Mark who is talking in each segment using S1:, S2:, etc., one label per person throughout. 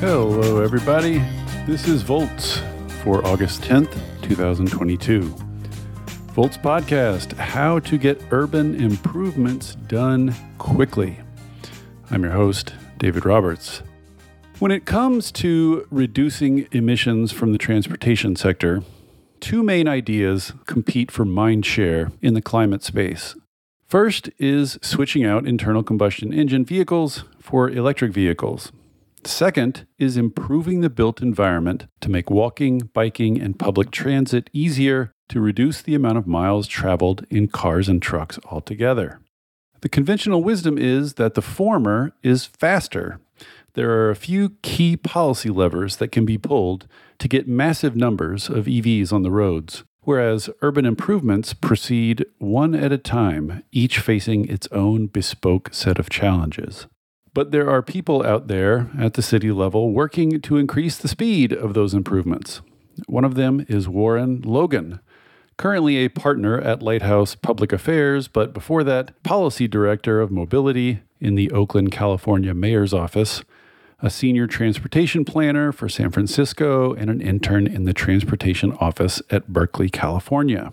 S1: Hello, everybody. This is Volts for August 10th, 2022. Volts Podcast How to Get Urban Improvements Done Quickly. I'm your host, David Roberts. When it comes to reducing emissions from the transportation sector, two main ideas compete for mind share in the climate space. First is switching out internal combustion engine vehicles for electric vehicles. Second is improving the built environment to make walking, biking, and public transit easier to reduce the amount of miles traveled in cars and trucks altogether. The conventional wisdom is that the former is faster. There are a few key policy levers that can be pulled to get massive numbers of EVs on the roads, whereas urban improvements proceed one at a time, each facing its own bespoke set of challenges. But there are people out there at the city level working to increase the speed of those improvements. One of them is Warren Logan, currently a partner at Lighthouse Public Affairs, but before that, policy director of mobility in the Oakland, California mayor's office, a senior transportation planner for San Francisco, and an intern in the transportation office at Berkeley, California.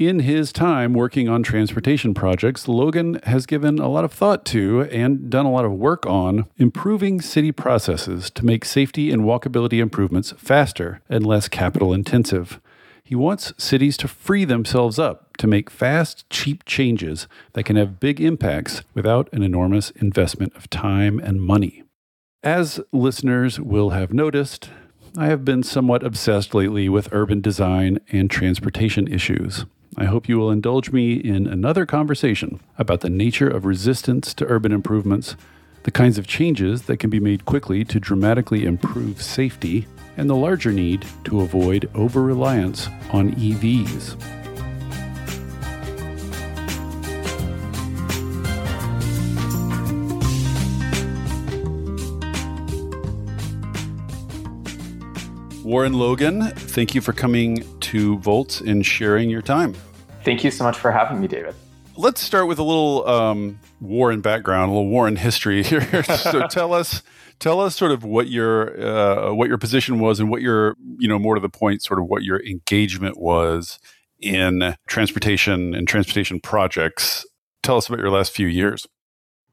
S1: In his time working on transportation projects, Logan has given a lot of thought to and done a lot of work on improving city processes to make safety and walkability improvements faster and less capital intensive. He wants cities to free themselves up to make fast, cheap changes that can have big impacts without an enormous investment of time and money. As listeners will have noticed, I have been somewhat obsessed lately with urban design and transportation issues. I hope you will indulge me in another conversation about the nature of resistance to urban improvements, the kinds of changes that can be made quickly to dramatically improve safety, and the larger need to avoid over reliance on EVs. Warren Logan, thank you for coming to Volts and sharing your time.
S2: Thank you so much for having me, David.
S1: Let's start with a little um, Warren background, a little Warren history here. so tell us, tell us sort of what your uh, what your position was, and what your you know more to the point, sort of what your engagement was in transportation and transportation projects. Tell us about your last few years.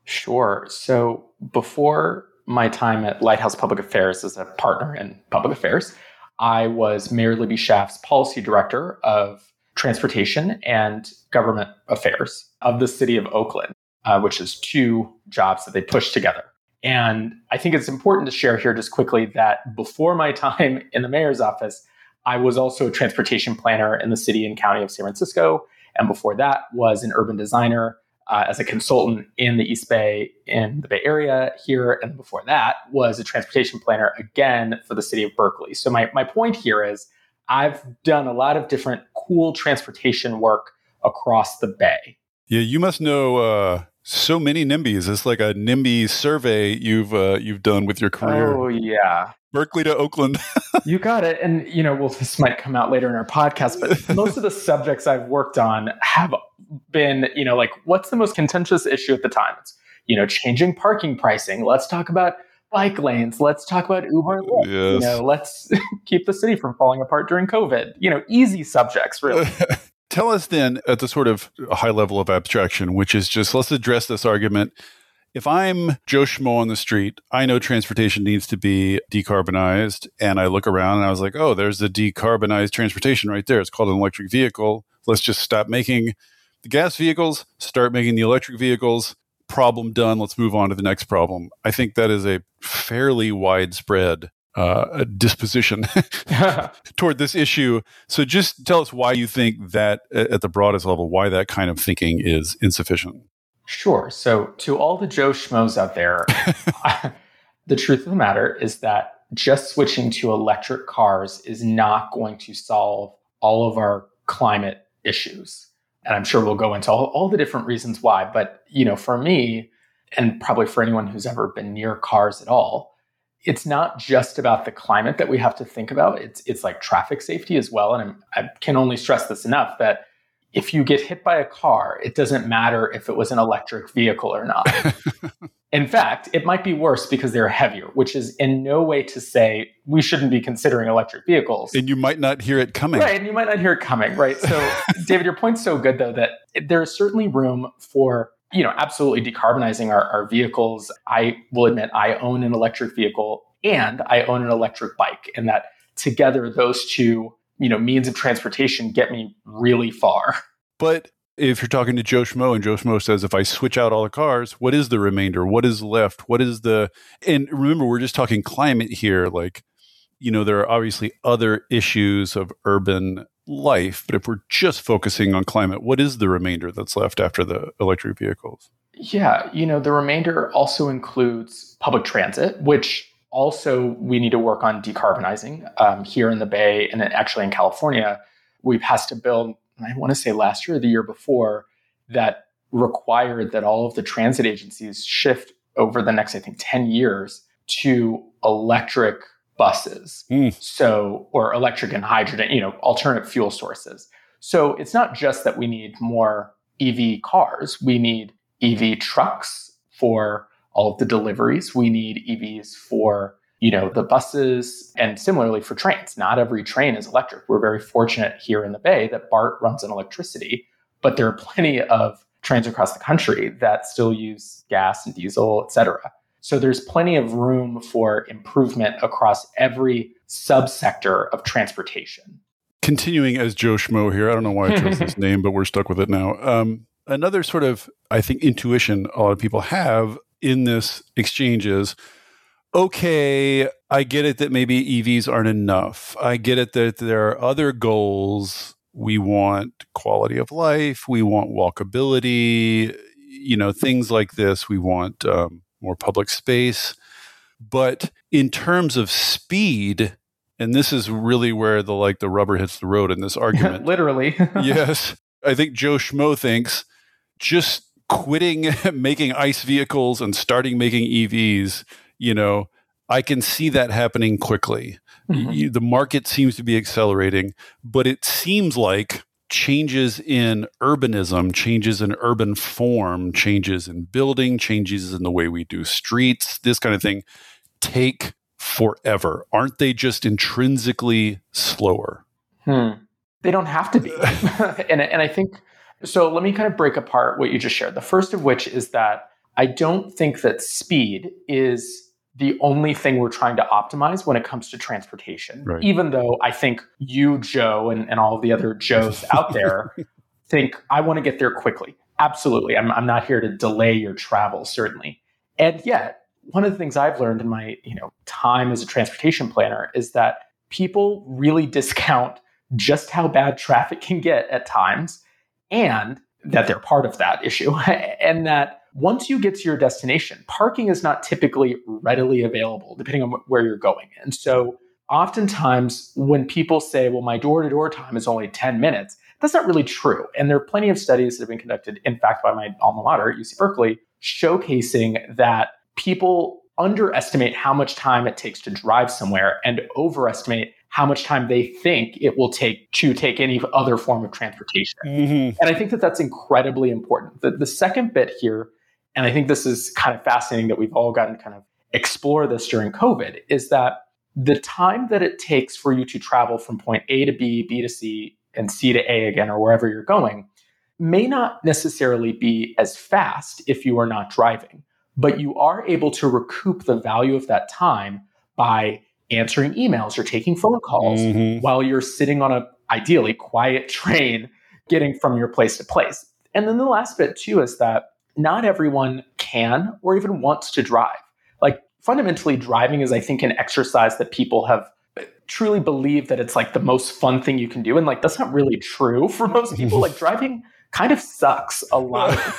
S2: Sure. So before my time at Lighthouse Public Affairs as a partner in public affairs, I was Mayor Libby Schaaf's policy director of transportation and government affairs of the city of Oakland, uh, which is two jobs that they pushed together. And I think it's important to share here just quickly that before my time in the mayor's office, I was also a transportation planner in the city and county of San Francisco. And before that was an urban designer uh, as a consultant in the East Bay in the Bay Area here. And before that was a transportation planner again for the city of Berkeley. So my, my point here is I've done a lot of different cool transportation work across the Bay.
S1: Yeah, you must know uh, so many NIMBYs. It's like a NIMBY survey you've uh, you've done with your career.
S2: Oh yeah,
S1: Berkeley to Oakland.
S2: you got it. And you know, well, this might come out later in our podcast, but most of the subjects I've worked on have been, you know, like what's the most contentious issue at the time? It's, you know, changing parking pricing. Let's talk about bike lanes. Let's talk about Uber and Lyft. Yes. You know, let's keep the city from falling apart during COVID. You know, easy subjects, really.
S1: Tell us then at the sort of high level of abstraction, which is just let's address this argument. If I'm Joe Schmo on the street, I know transportation needs to be decarbonized. And I look around and I was like, oh, there's the decarbonized transportation right there. It's called an electric vehicle. Let's just stop making the gas vehicles, start making the electric vehicles. Problem done. Let's move on to the next problem. I think that is a fairly widespread uh, disposition toward this issue. So, just tell us why you think that, at the broadest level, why that kind of thinking is insufficient.
S2: Sure. So, to all the Joe Schmoes out there, the truth of the matter is that just switching to electric cars is not going to solve all of our climate issues and I'm sure we'll go into all, all the different reasons why. But you know, for me, and probably for anyone who's ever been near cars at all, it's not just about the climate that we have to think about. It's it's like traffic safety as well. And I'm, i can only stress this enough that if you get hit by a car, it doesn't matter if it was an electric vehicle or not. In fact, it might be worse because they're heavier, which is in no way to say we shouldn't be considering electric vehicles.
S1: And you might not hear it coming.
S2: Right, and you might not hear it coming, right? So, David, your point's so good though that there is certainly room for you know absolutely decarbonizing our, our vehicles. I will admit I own an electric vehicle and I own an electric bike, and that together those two you know means of transportation get me really far.
S1: But if you're talking to Joe Schmo and Joe Schmo says, if I switch out all the cars, what is the remainder? What is left? What is the, and remember, we're just talking climate here. Like, you know, there are obviously other issues of urban life, but if we're just focusing on climate, what is the remainder that's left after the electric vehicles?
S2: Yeah, you know, the remainder also includes public transit, which also we need to work on decarbonizing um, here in the Bay and actually in California. We passed a bill I want to say last year or the year before, that required that all of the transit agencies shift over the next, I think, 10 years to electric buses. Mm. So, or electric and hydrogen, you know, alternate fuel sources. So it's not just that we need more EV cars, we need EV trucks for all of the deliveries. We need EVs for you know, the buses and similarly for trains. Not every train is electric. We're very fortunate here in the Bay that BART runs on electricity, but there are plenty of trains across the country that still use gas and diesel, et cetera. So there's plenty of room for improvement across every subsector of transportation.
S1: Continuing as Joe Schmo here, I don't know why I chose this name, but we're stuck with it now. Um, another sort of, I think, intuition a lot of people have in this exchange is okay, I get it that maybe EVs aren't enough. I get it that there are other goals. We want quality of life, we want walkability, you know, things like this. We want um, more public space. But in terms of speed, and this is really where the like the rubber hits the road in this argument.
S2: Literally.
S1: yes. I think Joe Schmo thinks just quitting making ICE vehicles and starting making EVs you know, I can see that happening quickly. Mm-hmm. You, the market seems to be accelerating, but it seems like changes in urbanism, changes in urban form, changes in building, changes in the way we do streets, this kind of thing take forever. Aren't they just intrinsically slower?
S2: Hmm. They don't have to be. and, and I think so. Let me kind of break apart what you just shared. The first of which is that I don't think that speed is the only thing we're trying to optimize when it comes to transportation. Right. Even though I think you, Joe, and, and all of the other Joes out there think I want to get there quickly. Absolutely. I'm, I'm not here to delay your travel, certainly. And yet, one of the things I've learned in my you know time as a transportation planner is that people really discount just how bad traffic can get at times and that they're part of that issue and that once you get to your destination, parking is not typically readily available depending on where you're going. And so oftentimes when people say, well, my door to door time is only 10 minutes, that's not really true. And there are plenty of studies that have been conducted, in fact, by my alma mater, UC Berkeley, showcasing that people underestimate how much time it takes to drive somewhere and overestimate how much time they think it will take to take any other form of transportation. Mm-hmm. And I think that that's incredibly important. The, the second bit here and I think this is kind of fascinating that we've all gotten to kind of explore this during COVID, is that the time that it takes for you to travel from point A to B, B to C, and C to A again, or wherever you're going, may not necessarily be as fast if you are not driving, but you are able to recoup the value of that time by answering emails or taking phone calls mm-hmm. while you're sitting on a ideally quiet train getting from your place to place. And then the last bit too is that not everyone can or even wants to drive. Like fundamentally, driving is, I think, an exercise that people have truly believed that it's like the most fun thing you can do. And like, that's not really true for most people. like, driving kind of sucks a lot of the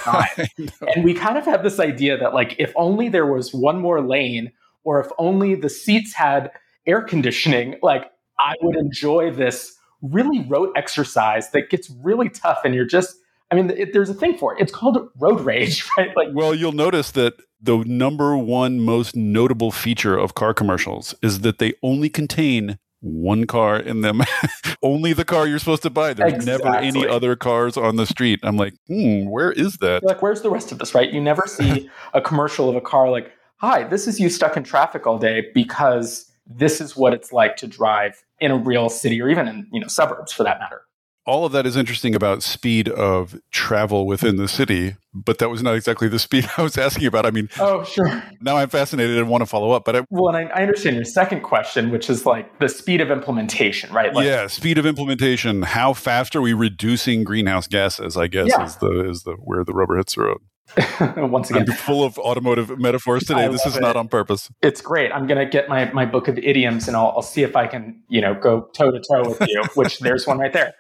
S2: time. and we kind of have this idea that, like, if only there was one more lane or if only the seats had air conditioning, like, I would enjoy this really rote exercise that gets really tough and you're just I mean, it, there's a thing for it. It's called road rage, right?
S1: Like, well, you'll notice that the number one most notable feature of car commercials is that they only contain one car in them, only the car you're supposed to buy. There's exactly. never any other cars on the street. I'm like, hmm, where is that?
S2: You're like, where's the rest of this, right? You never see a commercial of a car like, hi, this is you stuck in traffic all day because this is what it's like to drive in a real city or even in you know suburbs for that matter
S1: all of that is interesting about speed of travel within the city, but that was not exactly the speed I was asking about. I mean,
S2: oh, sure.
S1: Now I'm fascinated and want to follow up, but I,
S2: well, and I, I, understand your second question, which is like the speed of implementation, right? Like,
S1: yeah, speed of implementation. How fast are we reducing greenhouse gases? I guess yeah. is the is the where the rubber hits the road.
S2: Once again,
S1: I'm full of automotive metaphors today. This is it. not on purpose.
S2: It's great. I'm going to get my, my book of idioms and I'll, I'll see if I can, you know, go toe to toe with you, which there's one right there.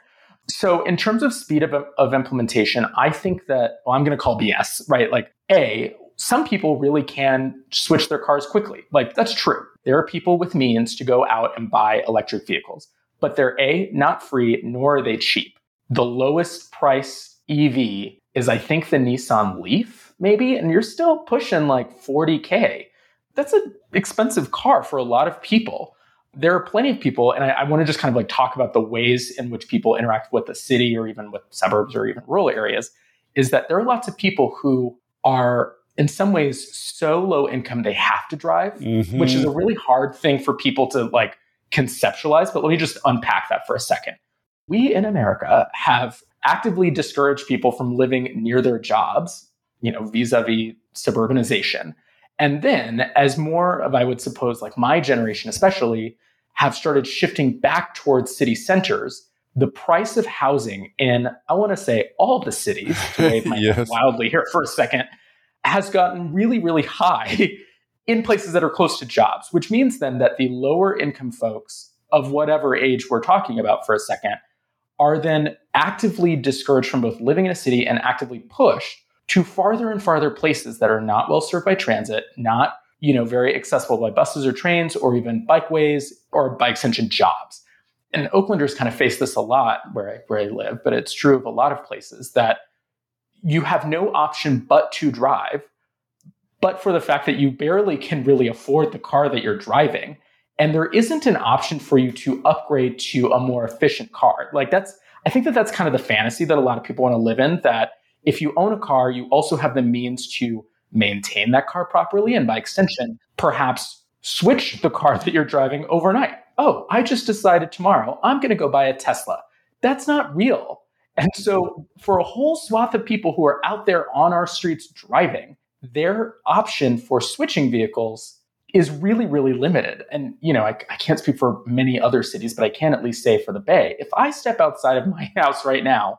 S2: So, in terms of speed of, of implementation, I think that, well, I'm going to call BS, right? Like, A, some people really can switch their cars quickly. Like, that's true. There are people with means to go out and buy electric vehicles, but they're A, not free, nor are they cheap. The lowest price EV is, I think, the Nissan Leaf, maybe, and you're still pushing like 40K. That's an expensive car for a lot of people there are plenty of people, and I, I want to just kind of like talk about the ways in which people interact with the city or even with suburbs or even rural areas, is that there are lots of people who are in some ways so low income they have to drive, mm-hmm. which is a really hard thing for people to like conceptualize. But let me just unpack that for a second. We in America have actively discouraged people from living near their jobs, you know, vis-a-vis suburbanization. And then, as more of, I would suppose, like my generation especially, have started shifting back towards city centers, the price of housing in, I want to say, all the cities, to wave my yes. wildly here for a second, has gotten really, really high in places that are close to jobs, which means then that the lower income folks of whatever age we're talking about for a second are then actively discouraged from both living in a city and actively pushed to farther and farther places that are not well served by transit, not you know very accessible by buses or trains or even bikeways or by extension jobs. And Oaklanders kind of face this a lot where I, where I live, but it's true of a lot of places that you have no option but to drive, but for the fact that you barely can really afford the car that you're driving. And there isn't an option for you to upgrade to a more efficient car. Like that's, I think that that's kind of the fantasy that a lot of people want to live in that if you own a car, you also have the means to maintain that car properly and by extension, perhaps switch the car that you're driving overnight. Oh, I just decided tomorrow I'm going to go buy a Tesla. That's not real. And so, for a whole swath of people who are out there on our streets driving, their option for switching vehicles is really, really limited. And, you know, I, I, can't speak for many other cities, but I can at least say for the Bay. If I step outside of my house right now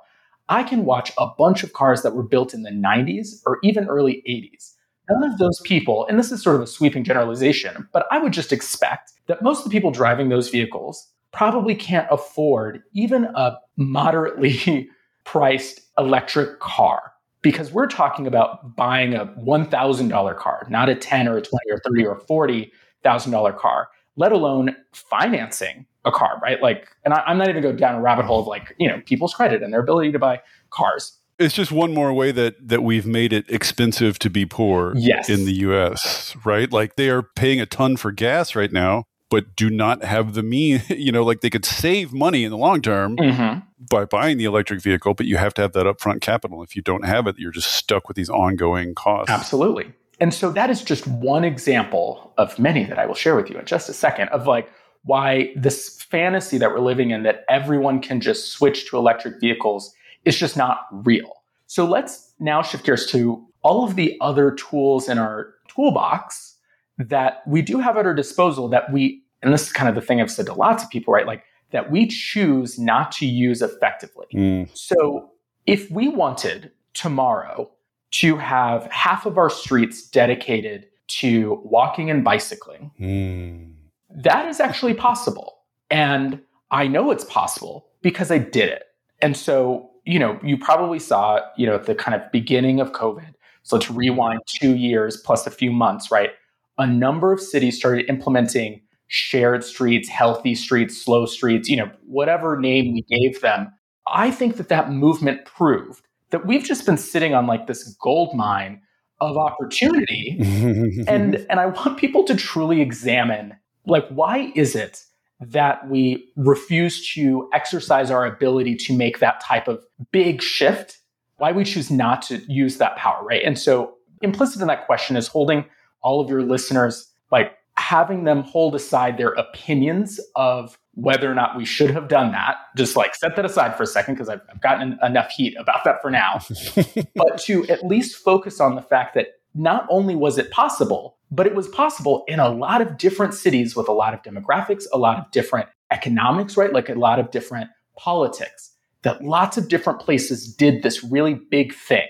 S2: I can watch a bunch of cars that were built in the 90s or even early 80s. None of those people, and this is sort of a sweeping generalization, but I would just expect that most of the people driving those vehicles probably can't afford even a moderately priced electric car because we're talking about buying a $1,000 car, not a 10 or a 20 or 30 or 40 thousand dollar car, let alone financing a car, right? Like, and I, am not even going down a rabbit hole of like, you know, people's credit and their ability to buy cars.
S1: It's just one more way that that we've made it expensive to be poor
S2: yes.
S1: in the US, right? Like they are paying a ton for gas right now, but do not have the mean, you know, like they could save money in the long term mm-hmm. by buying the electric vehicle, but you have to have that upfront capital. If you don't have it, you're just stuck with these ongoing costs.
S2: Absolutely. And so that is just one example of many that I will share with you in just a second of like why this fantasy that we're living in that everyone can just switch to electric vehicles is just not real. So let's now shift gears to all of the other tools in our toolbox that we do have at our disposal that we, and this is kind of the thing I've said to lots of people, right? Like that we choose not to use effectively. Mm. So if we wanted tomorrow to have half of our streets dedicated to walking and bicycling, mm that is actually possible. And I know it's possible because I did it. And so, you know, you probably saw, you know, the kind of beginning of COVID. So let's rewind two years plus a few months, right? A number of cities started implementing shared streets, healthy streets, slow streets, you know, whatever name we gave them. I think that that movement proved that we've just been sitting on like this gold mine of opportunity. and, and I want people to truly examine like, why is it that we refuse to exercise our ability to make that type of big shift, why we choose not to use that power, right? And so implicit in that question is holding all of your listeners, like having them hold aside their opinions of whether or not we should have done that. Just like set that aside for a second because I've, I've gotten enough heat about that for now. but to at least focus on the fact that not only was it possible, but it was possible in a lot of different cities with a lot of demographics, a lot of different economics, right? Like a lot of different politics, that lots of different places did this really big thing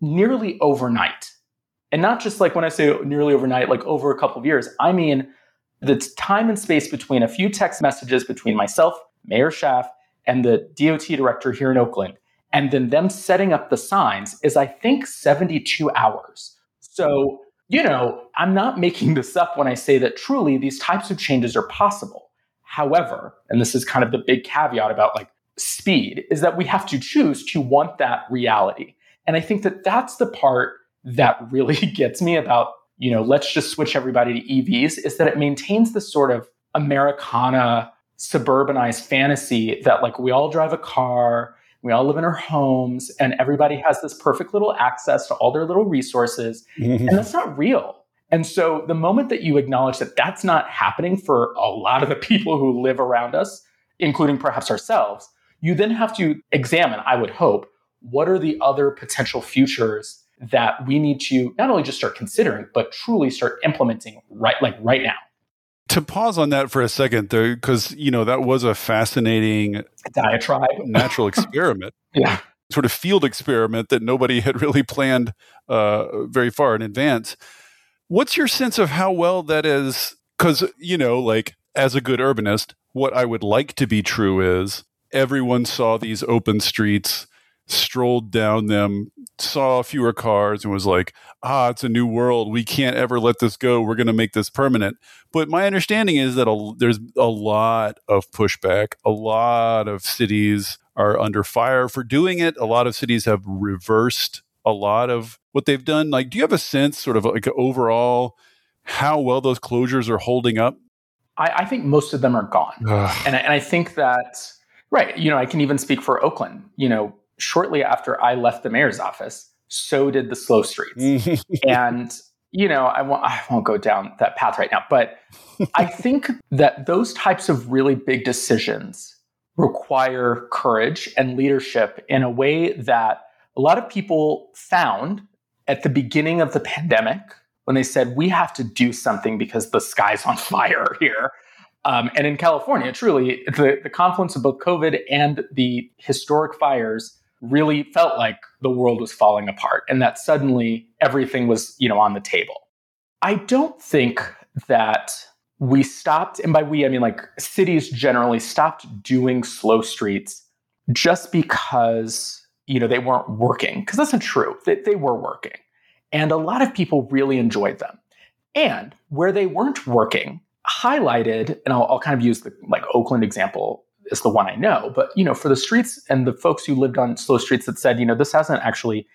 S2: nearly overnight. And not just like when I say nearly overnight, like over a couple of years, I mean the time and space between a few text messages between myself, Mayor Schaaf, and the DOT director here in Oakland, and then them setting up the signs is, I think, 72 hours. So you know, I'm not making this up when I say that truly these types of changes are possible. However, and this is kind of the big caveat about like speed, is that we have to choose to want that reality. And I think that that's the part that really gets me about, you know, let's just switch everybody to EVs is that it maintains this sort of Americana suburbanized fantasy that like we all drive a car, we all live in our homes and everybody has this perfect little access to all their little resources. Mm-hmm. And that's not real. And so the moment that you acknowledge that that's not happening for a lot of the people who live around us, including perhaps ourselves, you then have to examine, I would hope, what are the other potential futures that we need to not only just start considering, but truly start implementing right like right now
S1: to pause on that for a second though because you know that was a fascinating
S2: diatribe.
S1: natural experiment.
S2: Yeah.
S1: Sort of field experiment that nobody had really planned uh, very far in advance. What's your sense of how well that is? Because you know like as a good urbanist what i would like to be true is everyone saw these open streets strolled down them, saw fewer cars, and was like, ah, it's a new world. We can't ever let this go. We're going to make this permanent. But my understanding is that a, there's a lot of pushback. A lot of cities are under fire for doing it. A lot of cities have reversed a lot of what they've done. Like, do you have a sense, sort of like overall, how well those closures are holding up?
S2: I, I think most of them are gone. and, I, and I think that, right, you know, I can even speak for Oakland. You know, shortly after I left the mayor's office, so did the slow streets. and you know, I won't I won't go down that path right now, but I think that those types of really big decisions require courage and leadership in a way that a lot of people found at the beginning of the pandemic when they said we have to do something because the sky's on fire here. Um, and in California, truly, the, the confluence of both COVID and the historic fires really felt like the world was falling apart and that suddenly everything was, you know, on the table. I don't think that we stopped, and by we, I mean like cities generally stopped doing slow streets just because, you know, they weren't working. Because that's not true. They, they were working. And a lot of people really enjoyed them. And where they weren't working, highlighted, and I'll, I'll kind of use the like Oakland example is the one I know. But you know, for the streets and the folks who lived on slow streets that said, you know, this hasn't actually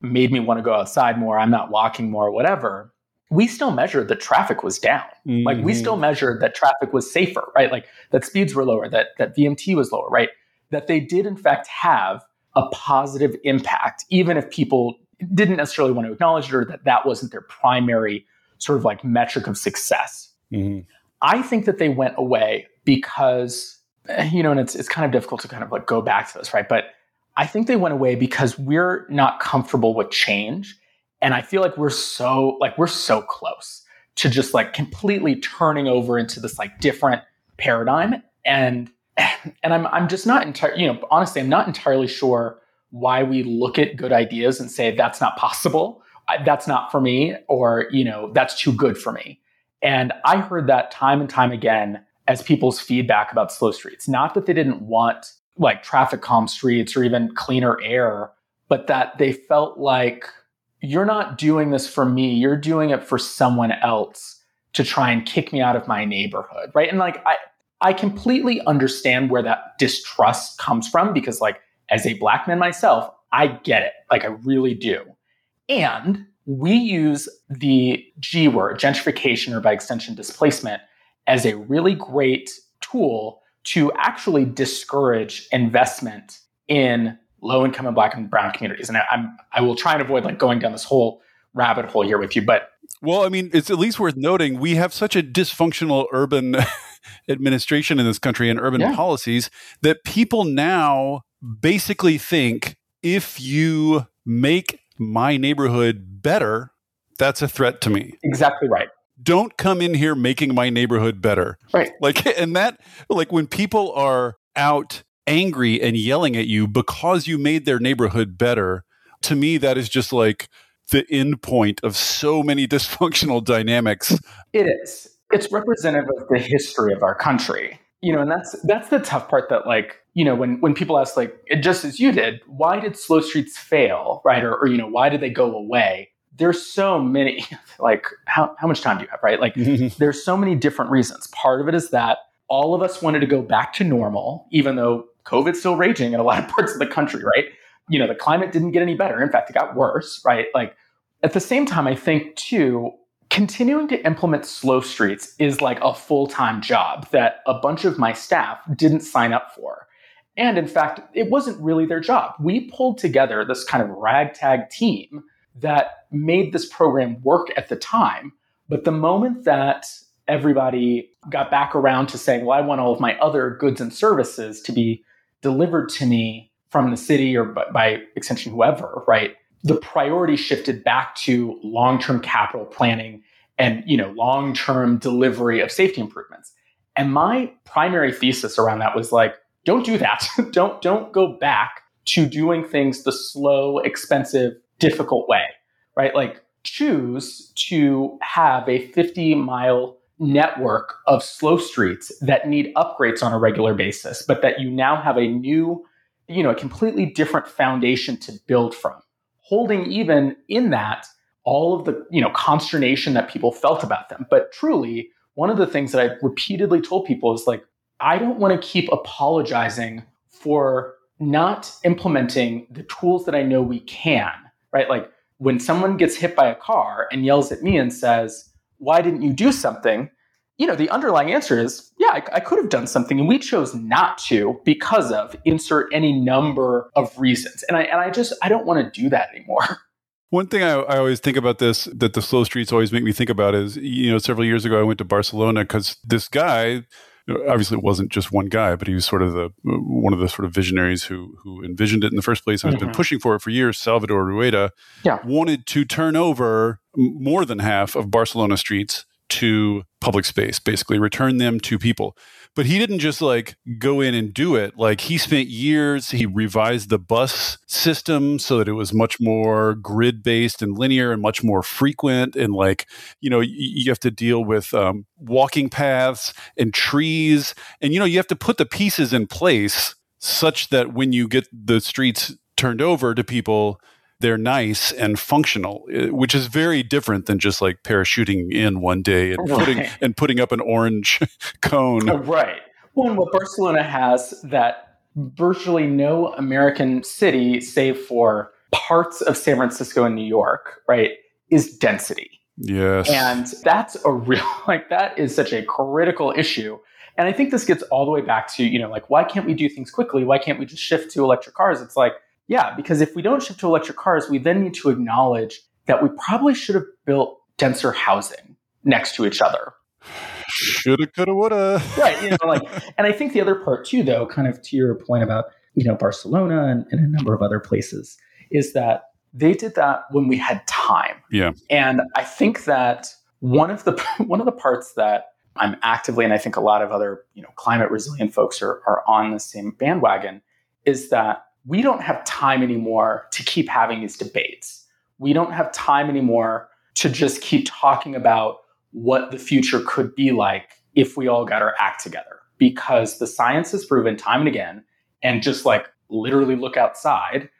S2: made me want to go outside more. I'm not walking more, whatever. We still measured that traffic was down. Mm-hmm. Like we mm-hmm. still measured that traffic was safer, right? Like that speeds were lower, that that VMT was lower, right? That they did in fact have a positive impact, even if people didn't necessarily want to acknowledge it or that that wasn't their primary sort of like metric of success. Mm-hmm. I think that they went away because Eh, you know, and it's it's kind of difficult to kind of like go back to this, right? But I think they went away because we're not comfortable with change. And I feel like we're so like we're so close to just like completely turning over into this like different paradigm. And and I'm I'm just not entirely, you know, honestly, I'm not entirely sure why we look at good ideas and say that's not possible, that's not for me, or you know, that's too good for me. And I heard that time and time again as people's feedback about slow streets. Not that they didn't want like traffic calm streets or even cleaner air, but that they felt like you're not doing this for me, you're doing it for someone else to try and kick me out of my neighborhood, right? And like I I completely understand where that distrust comes from because like as a black man myself, I get it. Like I really do. And we use the G word, gentrification or by extension displacement, as a really great tool to actually discourage investment in low income and black and brown communities. And I, I'm I will try and avoid like going down this whole rabbit hole here with you, but
S1: well, I mean, it's at least worth noting we have such a dysfunctional urban administration in this country and urban yeah. policies that people now basically think if you make my neighborhood better, that's a threat to me.
S2: Exactly right.
S1: Don't come in here making my neighborhood better.
S2: Right.
S1: Like, and that, like, when people are out angry and yelling at you because you made their neighborhood better, to me, that is just like the end point of so many dysfunctional dynamics.
S2: It is. It's representative of the history of our country. You know, and that's that's the tough part that like, you know, when when people ask like just as you did, why did slow streets fail, right? Or, or you know, why did they go away? There's so many like how how much time do you have, right? Like there's so many different reasons. Part of it is that all of us wanted to go back to normal, even though COVID's still raging in a lot of parts of the country, right? You know, the climate didn't get any better. In fact, it got worse, right? Like at the same time, I think too, continuing to implement slow streets is like a full-time job that a bunch of my staff didn't sign up for. And in fact, it wasn't really their job. We pulled together this kind of ragtag team that made this program work at the time. But the moment that everybody got back around to saying, well, I want all of my other goods and services to be delivered to me from the city or by extension, whoever, right? The priority shifted back to long-term capital planning and, you know, long-term delivery of safety improvements. And my primary thesis around that was like, don't do that. don't don't go back to doing things the slow, expensive, difficult way, right? Like choose to have a 50 mile network of slow streets that need upgrades on a regular basis, but that you now have a new, you know, a completely different foundation to build from. Holding even in that all of the, you know, consternation that people felt about them. But truly, one of the things that I've repeatedly told people is like, I don't want to keep apologizing for not implementing the tools that I know we can, right? Like when someone gets hit by a car and yells at me and says, why didn't you do something? You know, the underlying answer is, yeah, I, I, could have done something, and we chose not to because of insert any number of reasons. And I and I just I don't want to do that anymore.
S1: One thing I, I, always think about this that the slow streets always make me think about is, you know, several years ago I went to Barcelona because this guy, obviously it wasn't just one guy, but he was sort of the one of the sort of visionaries who who envisioned it in the first place and mm-hmm. has been pushing for it for years. Salvador Rueda
S2: yeah.
S1: wanted to turn over more than half of Barcelona streets to public space, basically return them to people. But he didn't just like go in and do it. Like he spent years, he revised the bus system so that it was much more grid based and linear and much more frequent. And like, you know, you have to deal with um, walking paths and trees. And, you know, you have to put the pieces in place such that when you get the streets turned over to people, they're nice and functional, eh, which is very different than just like parachuting in one day and right. putting and putting up an orange cone.
S2: Uh, right. Well, and what Barcelona has that virtually no American city, save for parts of San Francisco and New York, right, is density.
S1: Yes.
S2: And that's a real like that is such a critical issue. And I think this gets all the way back to, you know, like why can't we do things quickly? Why can't we just shift to electric cars? It's like yeah, because if we don't shift to electric cars, we then need to acknowledge that we probably should have built denser housing next to each other.
S1: Shoulda, coulda, woulda.
S2: right. You know, like, and I think the other part too, though, kind of to your point about you know Barcelona and, and a number of other places, is that they did that when we had time.
S1: Yeah.
S2: And I think that one of the one of the parts that I'm actively, and I think a lot of other you know climate resilient folks are are on the same bandwagon, is that we don't have time anymore to keep having these debates. We don't have time anymore to just keep talking about what the future could be like if we all got our act together. Because the science has proven time and again, and just like literally look outside,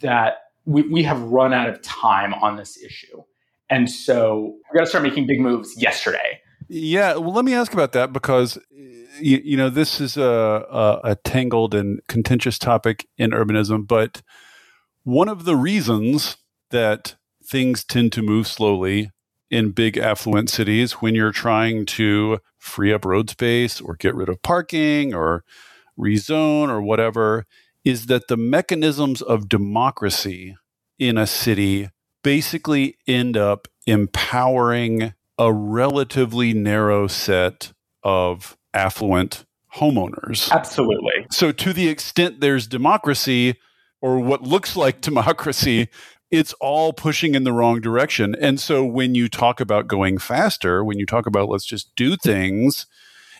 S2: that we, we have run out of time on this issue. And so we're going to start making big moves yesterday.
S1: Yeah. Well, let me ask about that because you, you know, this is a, a, a tangled and contentious topic in urbanism, but one of the reasons that things tend to move slowly in big affluent cities when you're trying to free up road space or get rid of parking or rezone or whatever is that the mechanisms of democracy in a city basically end up empowering a relatively narrow set of affluent homeowners.
S2: Absolutely.
S1: So, to the extent there's democracy or what looks like democracy, it's all pushing in the wrong direction. And so, when you talk about going faster, when you talk about let's just do things,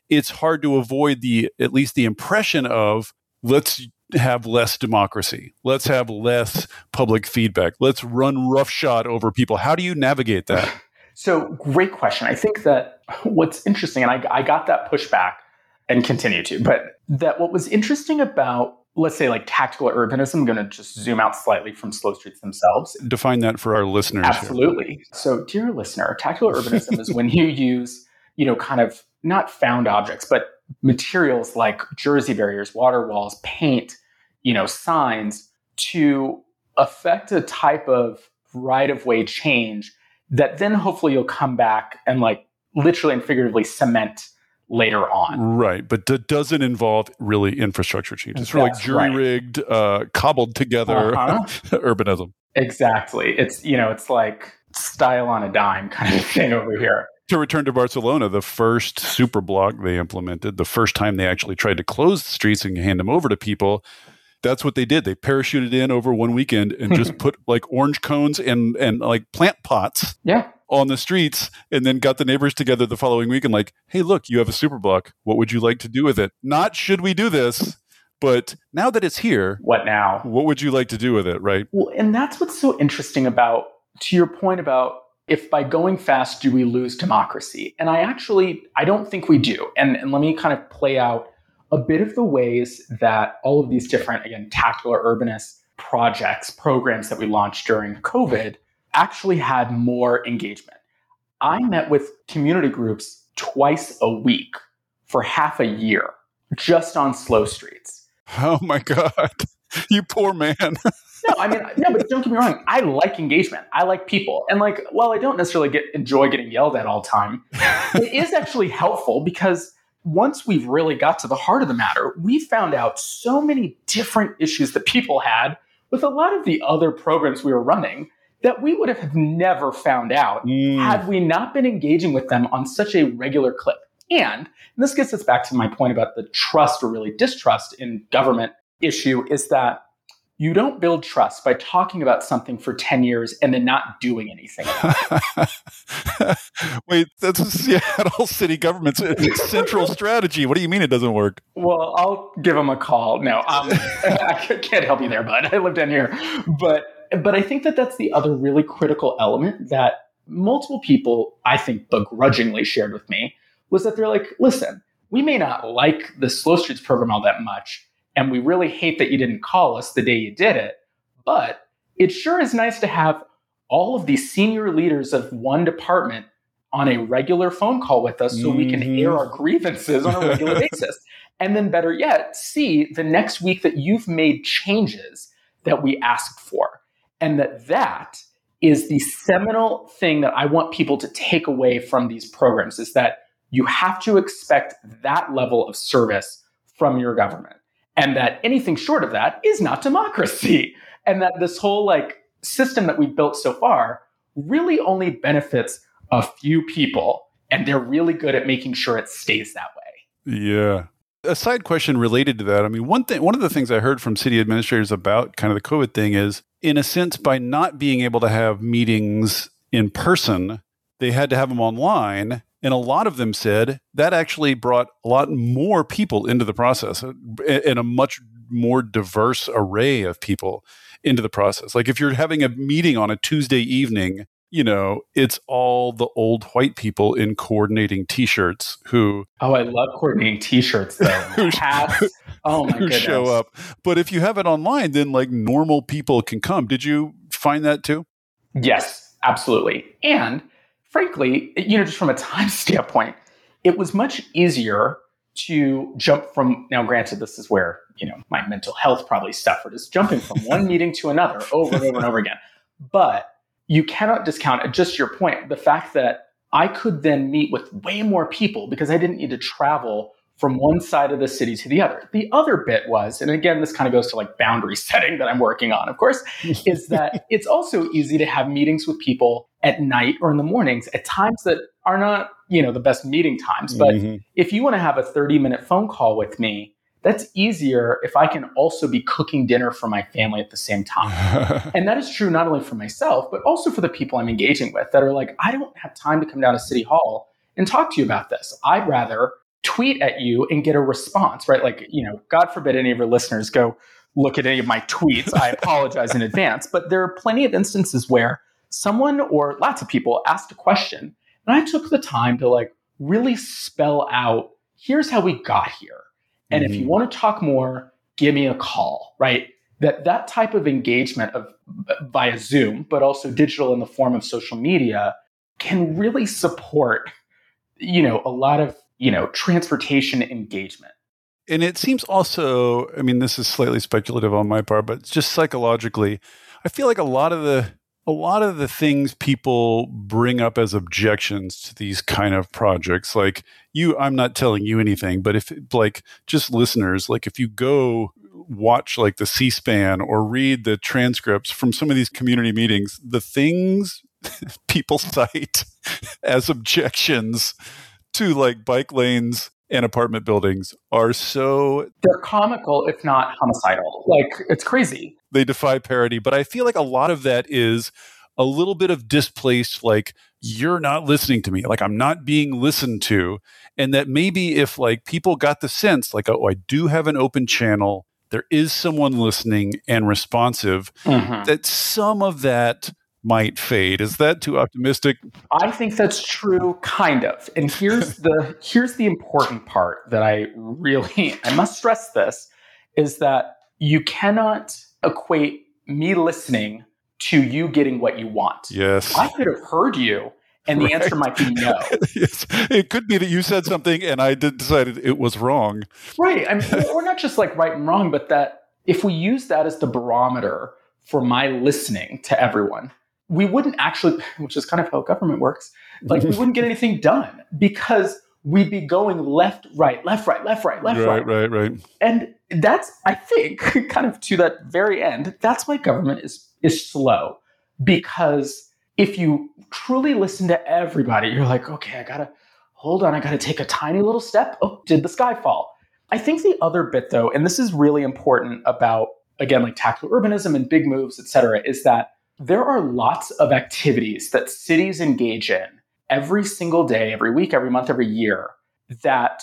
S1: it's hard to avoid the at least the impression of let's have less democracy. Let's have less public feedback. Let's run roughshod over people. How do you navigate that?
S2: So, great question. I think that what's interesting, and I, I got that pushback and continue to, but that what was interesting about, let's say, like tactical urbanism, I'm going to just zoom out slightly from slow streets themselves.
S1: Define that for our listeners.
S2: Absolutely. Here. So, dear listener, tactical urbanism is when you use, you know, kind of not found objects, but materials like jersey barriers, water walls, paint, you know, signs to affect a type of right of way change that then hopefully you'll come back and like literally and figuratively cement later on.
S1: Right, but that doesn't involve really infrastructure changes. It's like jury rigged, right. uh, cobbled together uh-huh. urbanism.
S2: Exactly. It's you know, it's like style on a dime kind of thing over here.
S1: To return to Barcelona, the first super block they implemented, the first time they actually tried to close the streets and hand them over to people, that's what they did. They parachuted in over one weekend and just put like orange cones and and like plant pots.
S2: Yeah.
S1: On the streets, and then got the neighbors together the following week and like, hey, look, you have a super block. What would you like to do with it? Not should we do this, but now that it's here,
S2: what now?
S1: What would you like to do with it? Right.
S2: Well, and that's what's so interesting about to your point about if by going fast do we lose democracy? And I actually I don't think we do. And, and let me kind of play out a bit of the ways that all of these different, again, tactical or urbanist projects, programs that we launched during COVID actually had more engagement. I met with community groups twice a week for half a year just on slow streets.
S1: Oh my God. You poor man.
S2: no, I mean, no, but don't get me wrong. I like engagement. I like people. And like, while I don't necessarily get enjoy getting yelled at all the time, it is actually helpful because once we've really got to the heart of the matter, we found out so many different issues that people had with a lot of the other programs we were running that we would have never found out mm. had we not been engaging with them on such a regular clip. And, and this gets us back to my point about the trust or really distrust in government issue is that you don't build trust by talking about something for 10 years and then not doing anything.
S1: Wait, that's Seattle city government's central strategy. What do you mean it doesn't work?
S2: Well, I'll give them a call. No, um, I can't help you there, bud. I live down here. But but I think that that's the other really critical element that multiple people, I think, begrudgingly shared with me was that they're like, listen, we may not like the Slow Streets program all that much, and we really hate that you didn't call us the day you did it. But it sure is nice to have all of these senior leaders of one department on a regular phone call with us so mm-hmm. we can air mm-hmm. our grievances on a regular basis. And then, better yet, see the next week that you've made changes that we asked for. And that that is the seminal thing that I want people to take away from these programs is that you have to expect that level of service from your government and that anything short of that is not democracy. And that this whole like system that we've built so far really only benefits a few people and they're really good at making sure it stays that way.
S1: Yeah a side question related to that i mean one thing one of the things i heard from city administrators about kind of the covid thing is in a sense by not being able to have meetings in person they had to have them online and a lot of them said that actually brought a lot more people into the process uh, and a much more diverse array of people into the process. Like if you're having a meeting on a Tuesday evening, you know, it's all the old white people in coordinating t-shirts who
S2: Oh, I love coordinating t-shirts though. who, Hats. Oh my who goodness.
S1: show up. But if you have it online, then like normal people can come. Did you find that too?
S2: Yes, absolutely. And frankly, you know, just from a time standpoint, it was much easier to jump from now granted this is where you know my mental health probably suffered is jumping from one meeting to another over and over and over again but you cannot discount just your point the fact that I could then meet with way more people because I didn't need to travel from one side of the city to the other. The other bit was, and again, this kind of goes to like boundary setting that I'm working on, of course, is that it's also easy to have meetings with people at night or in the mornings at times that are not, you know, the best meeting times. But mm-hmm. if you want to have a 30 minute phone call with me, that's easier if I can also be cooking dinner for my family at the same time. and that is true not only for myself, but also for the people I'm engaging with that are like, I don't have time to come down to City Hall and talk to you about this. I'd rather tweet at you and get a response, right? Like, you know, God forbid any of your listeners go look at any of my tweets. I apologize in advance. But there are plenty of instances where someone or lots of people asked a question and I took the time to like really spell out here's how we got here and mm-hmm. if you mm-hmm. want to talk more, give me a call, right? That that type of engagement of via Zoom, but also digital in the form of social media can really support, you know, a lot of, you know, transportation engagement.
S1: And it seems also, I mean, this is slightly speculative on my part, but just psychologically, I feel like a lot of the a lot of the things people bring up as objections to these kind of projects like you i'm not telling you anything but if like just listeners like if you go watch like the c-span or read the transcripts from some of these community meetings the things people cite as objections to like bike lanes and apartment buildings are so
S2: they're comical if not homicidal. Like it's crazy.
S1: They defy parody but i feel like a lot of that is a little bit of displaced like you're not listening to me like i'm not being listened to and that maybe if like people got the sense like oh i do have an open channel there is someone listening and responsive mm-hmm. that some of that might fade. Is that too optimistic?
S2: I think that's true kind of. And here's the here's the important part that I really I must stress this is that you cannot equate me listening to you getting what you want.
S1: Yes.
S2: I could have heard you and the right. answer might be no.
S1: yes. It could be that you said something and I decided it was wrong.
S2: Right. I mean, we're not just like right and wrong, but that if we use that as the barometer for my listening to everyone, we wouldn't actually, which is kind of how government works, like we wouldn't get anything done because we'd be going left, right, left, right, left, right, left,
S1: right. Right, right, right.
S2: And that's, I think, kind of to that very end, that's why government is is slow. Because if you truly listen to everybody, you're like, okay, I gotta hold on, I gotta take a tiny little step. Oh, did the sky fall? I think the other bit though, and this is really important about again, like tactical urbanism and big moves, et cetera, is that there are lots of activities that cities engage in every single day, every week, every month, every year that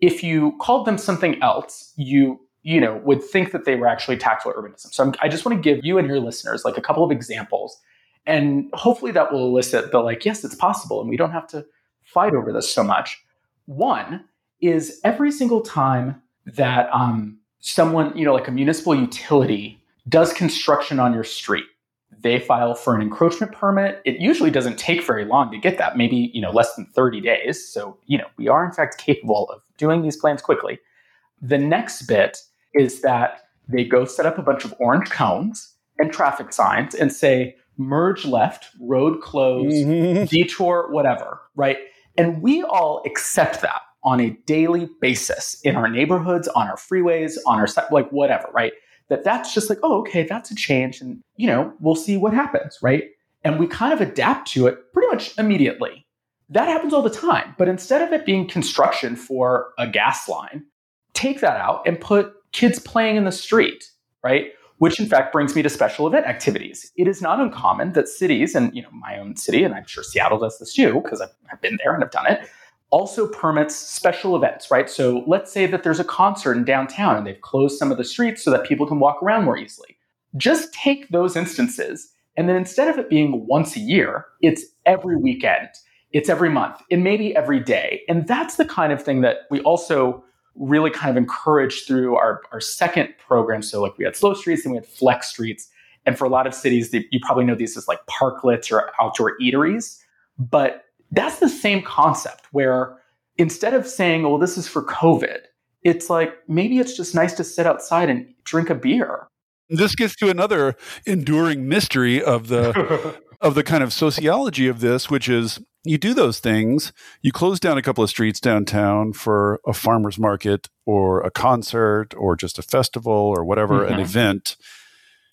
S2: if you called them something else, you you know would think that they were actually tactical urbanism. So I'm, i just want to give you and your listeners like a couple of examples, and hopefully that will elicit the like, yes, it's possible, and we don't have to fight over this so much. One is every single time that um, someone, you know, like a municipal utility does construction on your street, they file for an encroachment permit. It usually doesn't take very long to get that, maybe, you know, less than 30 days. So, you know, we are in fact capable of doing these plans quickly. The next bit is that they go set up a bunch of orange cones and traffic signs and say, merge left, road closed, mm-hmm. detour, whatever, right? And we all accept that on a daily basis in our neighborhoods, on our freeways, on our, like whatever, right? that that's just like, oh, okay, that's a change. And, you know, we'll see what happens, right? And we kind of adapt to it pretty much immediately. That happens all the time. But instead of it being construction for a gas line, take that out and put kids playing in the street, right? Which in fact brings me to special event activities. It is not uncommon that cities, and you know, my own city, and I'm sure Seattle does this too, because I've, I've been there and I've done it, also permits special events, right? So let's say that there's a concert in downtown and they've closed some of the streets so that people can walk around more easily. Just take those instances and then instead of it being once a year, it's every weekend, it's every month, and maybe every day. And that's the kind of thing that we also really kind of encouraged through our, our second program. So like we had slow streets and we had flex streets. And for a lot of cities, you probably know these as like parklets or outdoor eateries. But that's the same concept where instead of saying, well, this is for COVID, it's like maybe it's just nice to sit outside and drink a beer.
S1: This gets to another enduring mystery of the of the kind of sociology of this, which is you do those things, you close down a couple of streets downtown for a farmer's market or a concert or just a festival or whatever, mm-hmm. an event.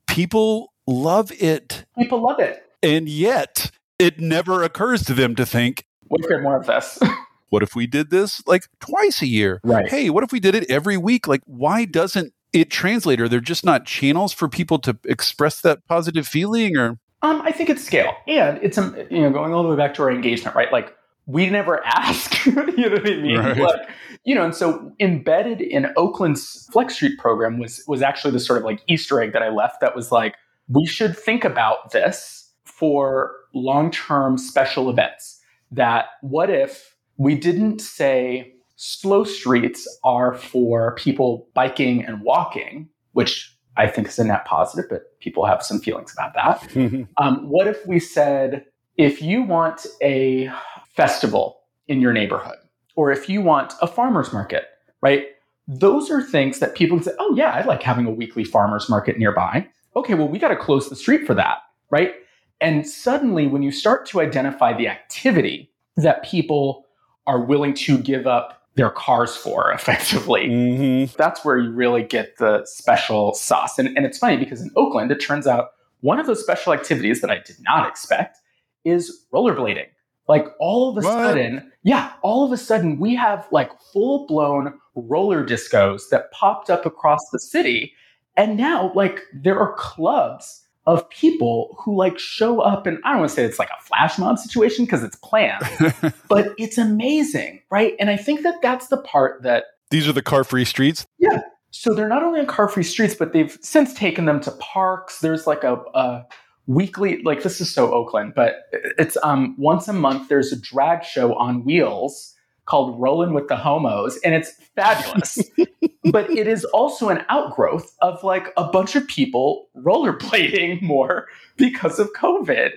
S1: People love it.
S2: People love it.
S1: And yet, it never occurs to them to think,
S2: what if we had more of this?
S1: what if we did this like twice a year?
S2: Right.
S1: Hey, what if we did it every week? Like, why doesn't it translate? Or they're there just not channels for people to express that positive feeling or?
S2: Um, I think it's scale. And it's, um, you know, going all the way back to our engagement, right? Like, we never ask. you know what I mean? Right. Like, you know, and so embedded in Oakland's Flex Street program was was actually the sort of like Easter egg that I left that was like, we should think about this for long-term special events. That what if we didn't say slow streets are for people biking and walking, which I think is a net positive, but people have some feelings about that. um, what if we said, if you want a festival in your neighborhood, or if you want a farmer's market, right? Those are things that people can say, oh, yeah, I like having a weekly farmer's market nearby. Okay, well, we got to close the street for that, right? And suddenly, when you start to identify the activity that people are willing to give up their cars for effectively. Mm-hmm. That's where you really get the special sauce. And, and it's funny because in Oakland, it turns out one of those special activities that I did not expect is rollerblading. Like all of a what? sudden, yeah, all of a sudden we have like full blown roller discos that popped up across the city. And now, like, there are clubs of people who like show up and I don't want to say it's like a flash mob situation because it's planned, but it's amazing, right? And I think that that's the part that
S1: these are the car free streets.
S2: Yeah. So they're not only on car free streets, but they've since taken them to parks. There's like a, a weekly, like this is so Oakland, but it's um once a month. There's a drag show on wheels called Rolling with the Homos, and it's fabulous. but it is also an outgrowth of like a bunch of people rollerblading more because of COVID.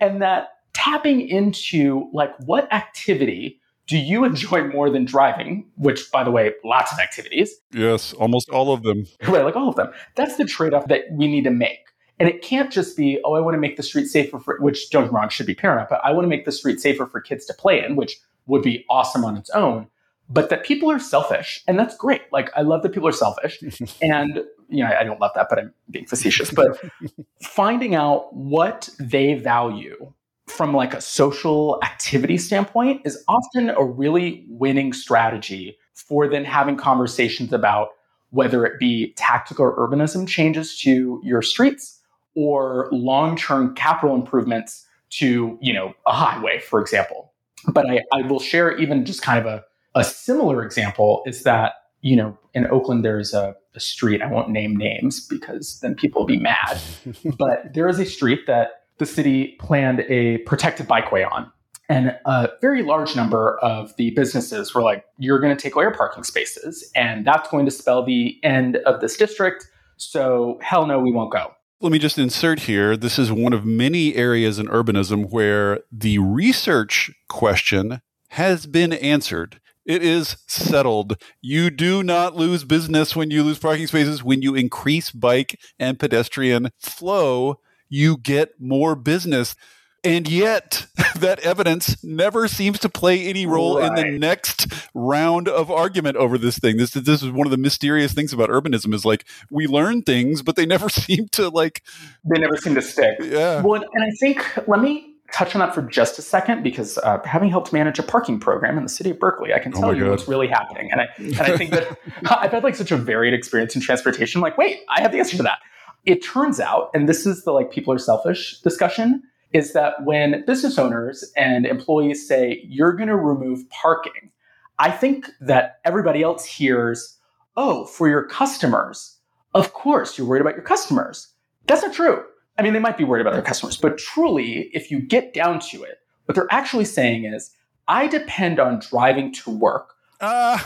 S2: And that tapping into like what activity do you enjoy more than driving? Which, by the way, lots of activities.
S1: Yes, almost all of them.
S2: Right, like all of them. That's the trade off that we need to make. And it can't just be, oh, I want to make the street safer for, which don't get me wrong, should be paramount, but I want to make the street safer for kids to play in, which would be awesome on its own. But that people are selfish, and that's great. Like I love that people are selfish, and you know I don't love that, but I'm being facetious. But finding out what they value from like a social activity standpoint is often a really winning strategy for then having conversations about whether it be tactical urbanism changes to your streets or long-term capital improvements to you know a highway for example but I, I will share even just kind of a, a similar example is that, you know, in Oakland, there's a, a street, I won't name names because then people will be mad, but there is a street that the city planned a protected bikeway on. And a very large number of the businesses were like, you're going to take away our parking spaces, and that's going to spell the end of this district. So, hell no, we won't go.
S1: Let me just insert here. This is one of many areas in urbanism where the research question has been answered. It is settled. You do not lose business when you lose parking spaces. When you increase bike and pedestrian flow, you get more business. And yet, that evidence never seems to play any role right. in the next round of argument over this thing. This this is one of the mysterious things about urbanism is like we learn things, but they never seem to like.
S2: They never seem to stick.
S1: Yeah.
S2: Well, and I think let me touch on that for just a second because uh, having helped manage a parking program in the city of Berkeley, I can oh tell oh you God. what's really happening. And I and I think that I've had like such a varied experience in transportation. Like, wait, I have the answer to that. It turns out, and this is the like people are selfish discussion is that when business owners and employees say, you're going to remove parking, I think that everybody else hears, oh, for your customers. Of course, you're worried about your customers. That's not true. I mean, they might be worried about their customers, but truly, if you get down to it, what they're actually saying is, I depend on driving to work. Uh.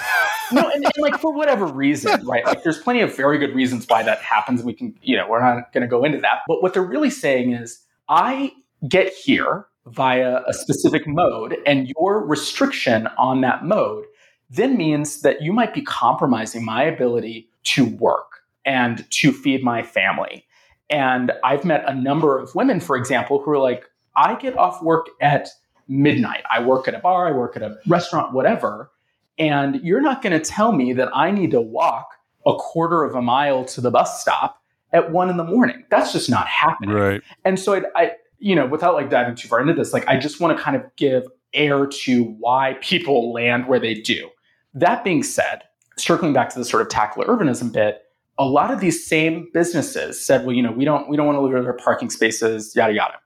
S2: no, and, and, like for whatever reason, right? Like there's plenty of very good reasons why that happens. We can, you know, we're not going to go into that. But what they're really saying is, I get here via a specific mode, and your restriction on that mode then means that you might be compromising my ability to work and to feed my family. And I've met a number of women, for example, who are like, I get off work at midnight. I work at a bar, I work at a restaurant, whatever. And you're not going to tell me that I need to walk a quarter of a mile to the bus stop at one in the morning. That's just not happening.
S1: Right.
S2: And so I, I you know, without like diving too far into this, like I just want to kind of give air to why people land where they do. That being said, circling back to the sort of tactical urbanism bit, a lot of these same businesses said, well, you know, we don't we don't want to lose our parking spaces, yada yada.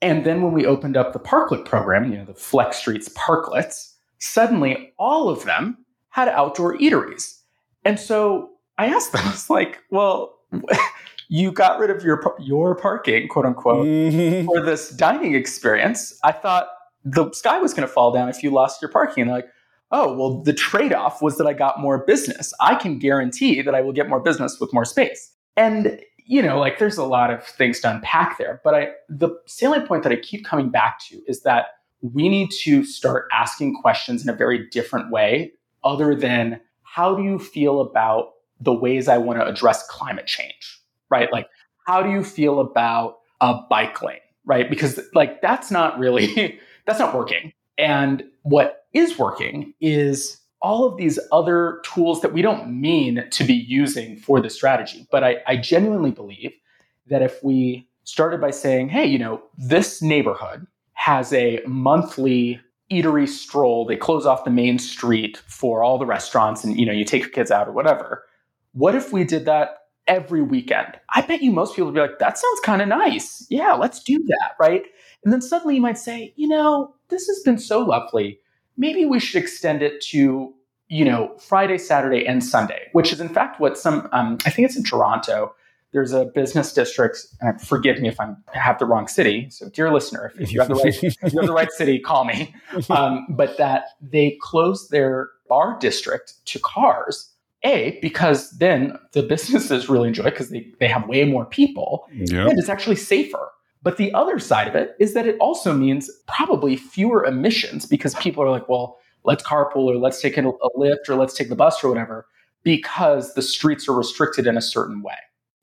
S2: And then when we opened up the parklet program, you know, the Flex Streets parklets, suddenly all of them had outdoor eateries. And so I asked them, I was like, well, you got rid of your your parking, quote unquote, mm-hmm. for this dining experience. I thought the sky was going to fall down if you lost your parking. And they're like, oh, well, the trade off was that I got more business. I can guarantee that I will get more business with more space. And you know, like there's a lot of things to unpack there. But I, the salient point that I keep coming back to is that we need to start asking questions in a very different way, other than how do you feel about the ways I want to address climate change, right? Like, how do you feel about a bike lane, right? Because like that's not really that's not working. And what is working is all of these other tools that we don't mean to be using for the strategy. But I, I genuinely believe that if we started by saying, hey, you know, this neighborhood has a monthly eatery stroll, they close off the main street for all the restaurants and you know, you take your kids out or whatever. What if we did that every weekend? I bet you most people would be like, that sounds kind of nice. Yeah, let's do that, right? And then suddenly you might say, you know, this has been so lovely maybe we should extend it to you know Friday, Saturday, and Sunday, which is in fact what some um, I think it's in Toronto. There's a business district. And forgive me if I have the wrong city. So, dear listener, if, if you have the right, if you have the right city, call me. Um, but that they close their bar district to cars a, because then the businesses really enjoy it because they, they have way more people yep. and it's actually safer. But the other side of it is that it also means probably fewer emissions because people are like, well, let's carpool or let's take a, a Lyft or let's take the bus or whatever because the streets are restricted in a certain way.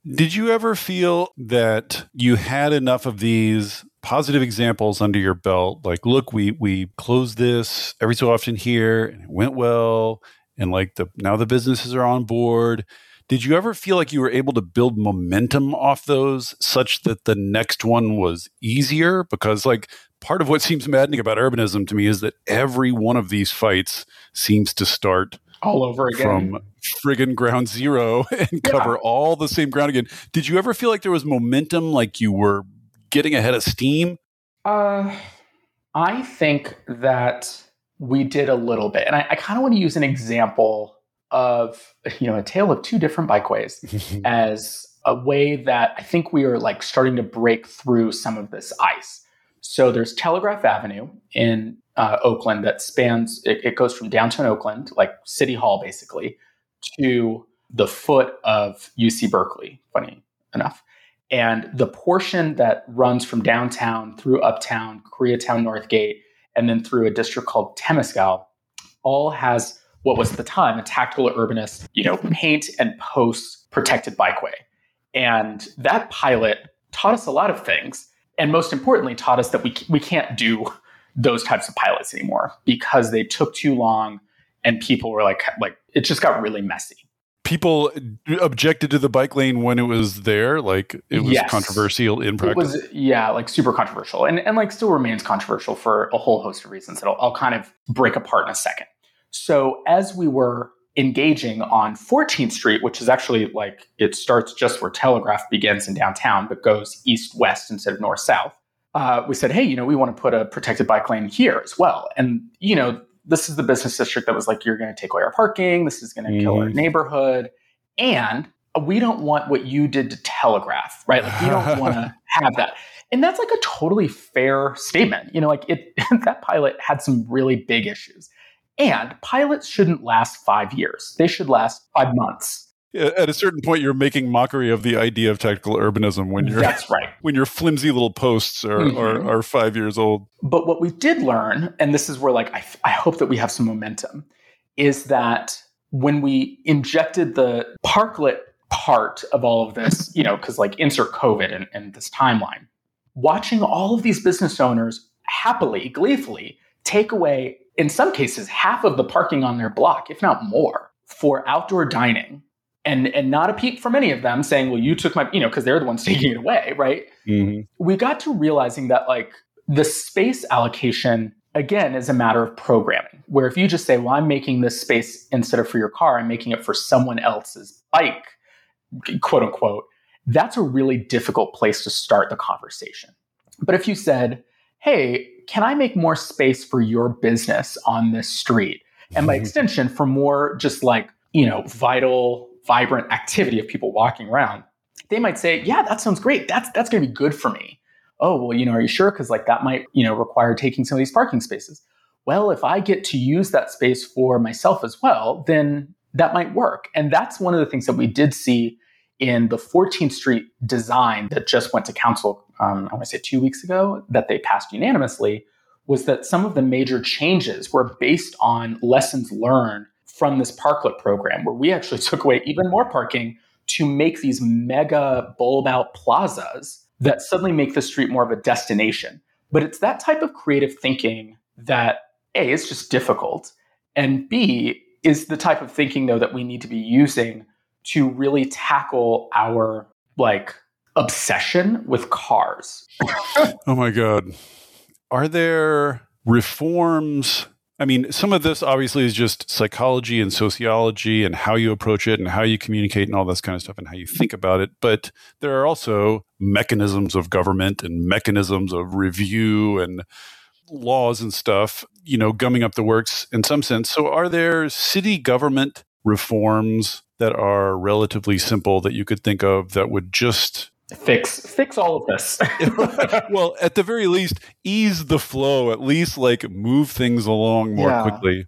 S1: Did you ever feel that you had enough of these positive examples under your belt? Like, look, we we closed this every so often here and it went well. And like the now the businesses are on board did you ever feel like you were able to build momentum off those such that the next one was easier? Because, like, part of what seems maddening about urbanism to me is that every one of these fights seems to start
S2: all over again
S1: from friggin' ground zero and yeah. cover all the same ground again. Did you ever feel like there was momentum, like you were getting ahead of steam?
S2: Uh, I think that we did a little bit. And I, I kind of want to use an example of you know a tale of two different bikeways as a way that I think we are like starting to break through some of this ice. So there's Telegraph Avenue in uh, Oakland that spans it, it goes from downtown Oakland, like City Hall basically, to the foot of UC Berkeley. Funny enough. And the portion that runs from downtown through uptown, Koreatown Northgate, and then through a district called Temescal, all has what was at the time a tactical urbanist, you know, paint and post protected bikeway. And that pilot taught us a lot of things. And most importantly, taught us that we, we can't do those types of pilots anymore because they took too long and people were like, like it just got really messy.
S1: People objected to the bike lane when it was there, like it was yes. controversial in practice.
S2: It was, yeah, like super controversial, and and like still remains controversial for a whole host of reasons that I'll, I'll kind of break apart in a second. So as we were engaging on 14th Street, which is actually like it starts just where Telegraph begins in downtown, but goes east west instead of north south. Uh, we said, hey, you know, we want to put a protected bike lane here as well. And, you know, this is the business district that was like, you're going to take away our parking. This is going to mm. kill our mm-hmm. neighborhood. And we don't want what you did to Telegraph, right? Like, we don't want to have that. And that's like a totally fair statement. You know, like it, that pilot had some really big issues. And pilots shouldn't last five years, they should last five months.
S1: At a certain point, you're making mockery of the idea of tactical urbanism when you're
S2: that's right.
S1: When your flimsy little posts are, mm-hmm. are, are five years old.
S2: But what we did learn, and this is where like I, I hope that we have some momentum, is that when we injected the parklet part of all of this, you know, because like insert COVID and, and this timeline, watching all of these business owners happily, gleefully take away, in some cases, half of the parking on their block, if not more, for outdoor dining. And, and not a peep from any of them saying, well, you took my, you know, because they're the ones taking it away, right? Mm-hmm. We got to realizing that like the space allocation, again, is a matter of programming, where if you just say, well, I'm making this space instead of for your car, I'm making it for someone else's bike, quote unquote, that's a really difficult place to start the conversation. But if you said, hey, can I make more space for your business on this street? And by extension, for more just like, you know, vital, vibrant activity of people walking around, they might say, yeah, that sounds great. That's that's going to be good for me. Oh, well, you know, are you sure? Because like that might, you know, require taking some of these parking spaces. Well, if I get to use that space for myself as well, then that might work. And that's one of the things that we did see in the 14th Street design that just went to council, um, I want to say two weeks ago, that they passed unanimously, was that some of the major changes were based on lessons learned from this parklet program, where we actually took away even more parking to make these mega bulb out plazas that suddenly make the street more of a destination. But it's that type of creative thinking that A, is just difficult, and B, is the type of thinking, though, that we need to be using to really tackle our like obsession with cars.
S1: oh my God. Are there reforms? I mean, some of this obviously is just psychology and sociology and how you approach it and how you communicate and all this kind of stuff and how you think about it. But there are also mechanisms of government and mechanisms of review and laws and stuff, you know, gumming up the works in some sense. So, are there city government reforms that are relatively simple that you could think of that would just
S2: fix fix all of this.
S1: Well at the very least ease the flow at least like move things along more yeah. quickly.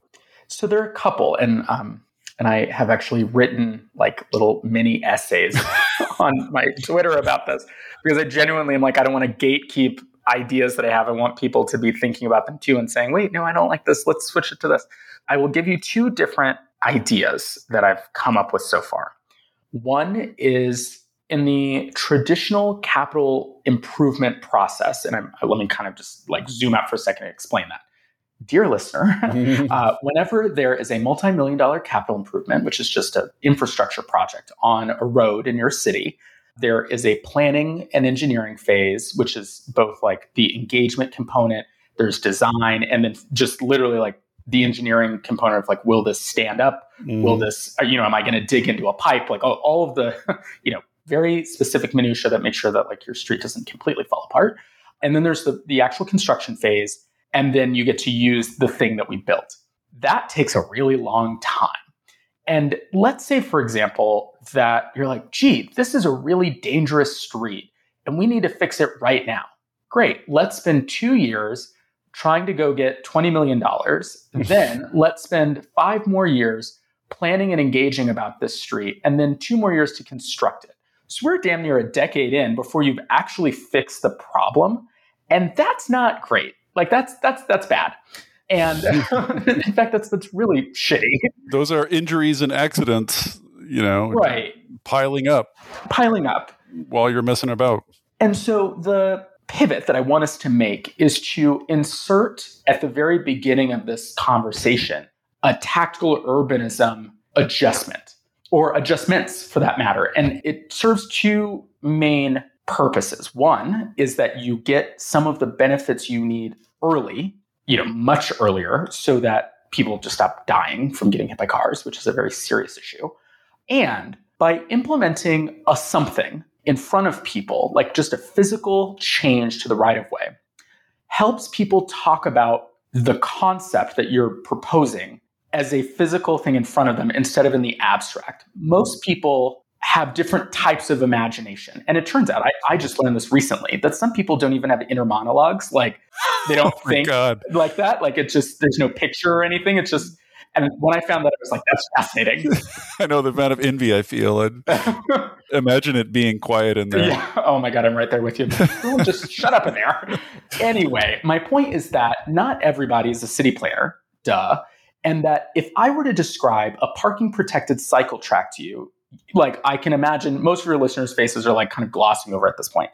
S2: So there are a couple and um and i have actually written like little mini essays on my twitter about this because i genuinely am like i don't want to gatekeep ideas that i have. I want people to be thinking about them too and saying wait no i don't like this. Let's switch it to this. I will give you two different ideas that I've come up with so far. One is in the traditional capital improvement process, and I'm, let me kind of just like zoom out for a second and explain that. Dear listener, uh, whenever there is a multi million dollar capital improvement, which is just an infrastructure project on a road in your city, there is a planning and engineering phase, which is both like the engagement component, there's design, and then just literally like the engineering component of like, will this stand up? Mm. Will this, uh, you know, am I going to dig into a pipe? Like all, all of the, you know, very specific minutia that make sure that like your street doesn't completely fall apart. And then there's the, the actual construction phase. And then you get to use the thing that we built. That takes a really long time. And let's say, for example, that you're like, gee, this is a really dangerous street and we need to fix it right now. Great. Let's spend two years trying to go get $20 million. then let's spend five more years planning and engaging about this street, and then two more years to construct it. So we're damn near a decade in before you've actually fixed the problem. And that's not great. Like that's that's that's bad. And in fact, that's that's really shitty.
S1: Those are injuries and accidents, you know,
S2: right?
S1: Piling up,
S2: piling up
S1: while you're messing about.
S2: And so the pivot that I want us to make is to insert at the very beginning of this conversation a tactical urbanism adjustment or adjustments for that matter. And it serves two main purposes. One is that you get some of the benefits you need early, you know, much earlier, so that people just stop dying from getting hit by cars, which is a very serious issue. And by implementing a something in front of people, like just a physical change to the right of way, helps people talk about the concept that you're proposing as a physical thing in front of them instead of in the abstract. Most people have different types of imagination. And it turns out, I, I just learned this recently, that some people don't even have inner monologues. Like they don't oh think God. like that. Like it's just, there's no picture or anything. It's just, and when I found that, I was like, that's fascinating.
S1: I know the amount of envy I feel. And imagine it being quiet in there. Yeah.
S2: Oh my God, I'm right there with you. just shut up in there. Anyway, my point is that not everybody is a city planner, duh. And that if I were to describe a parking protected cycle track to you, like I can imagine most of your listeners' faces are like kind of glossing over at this point.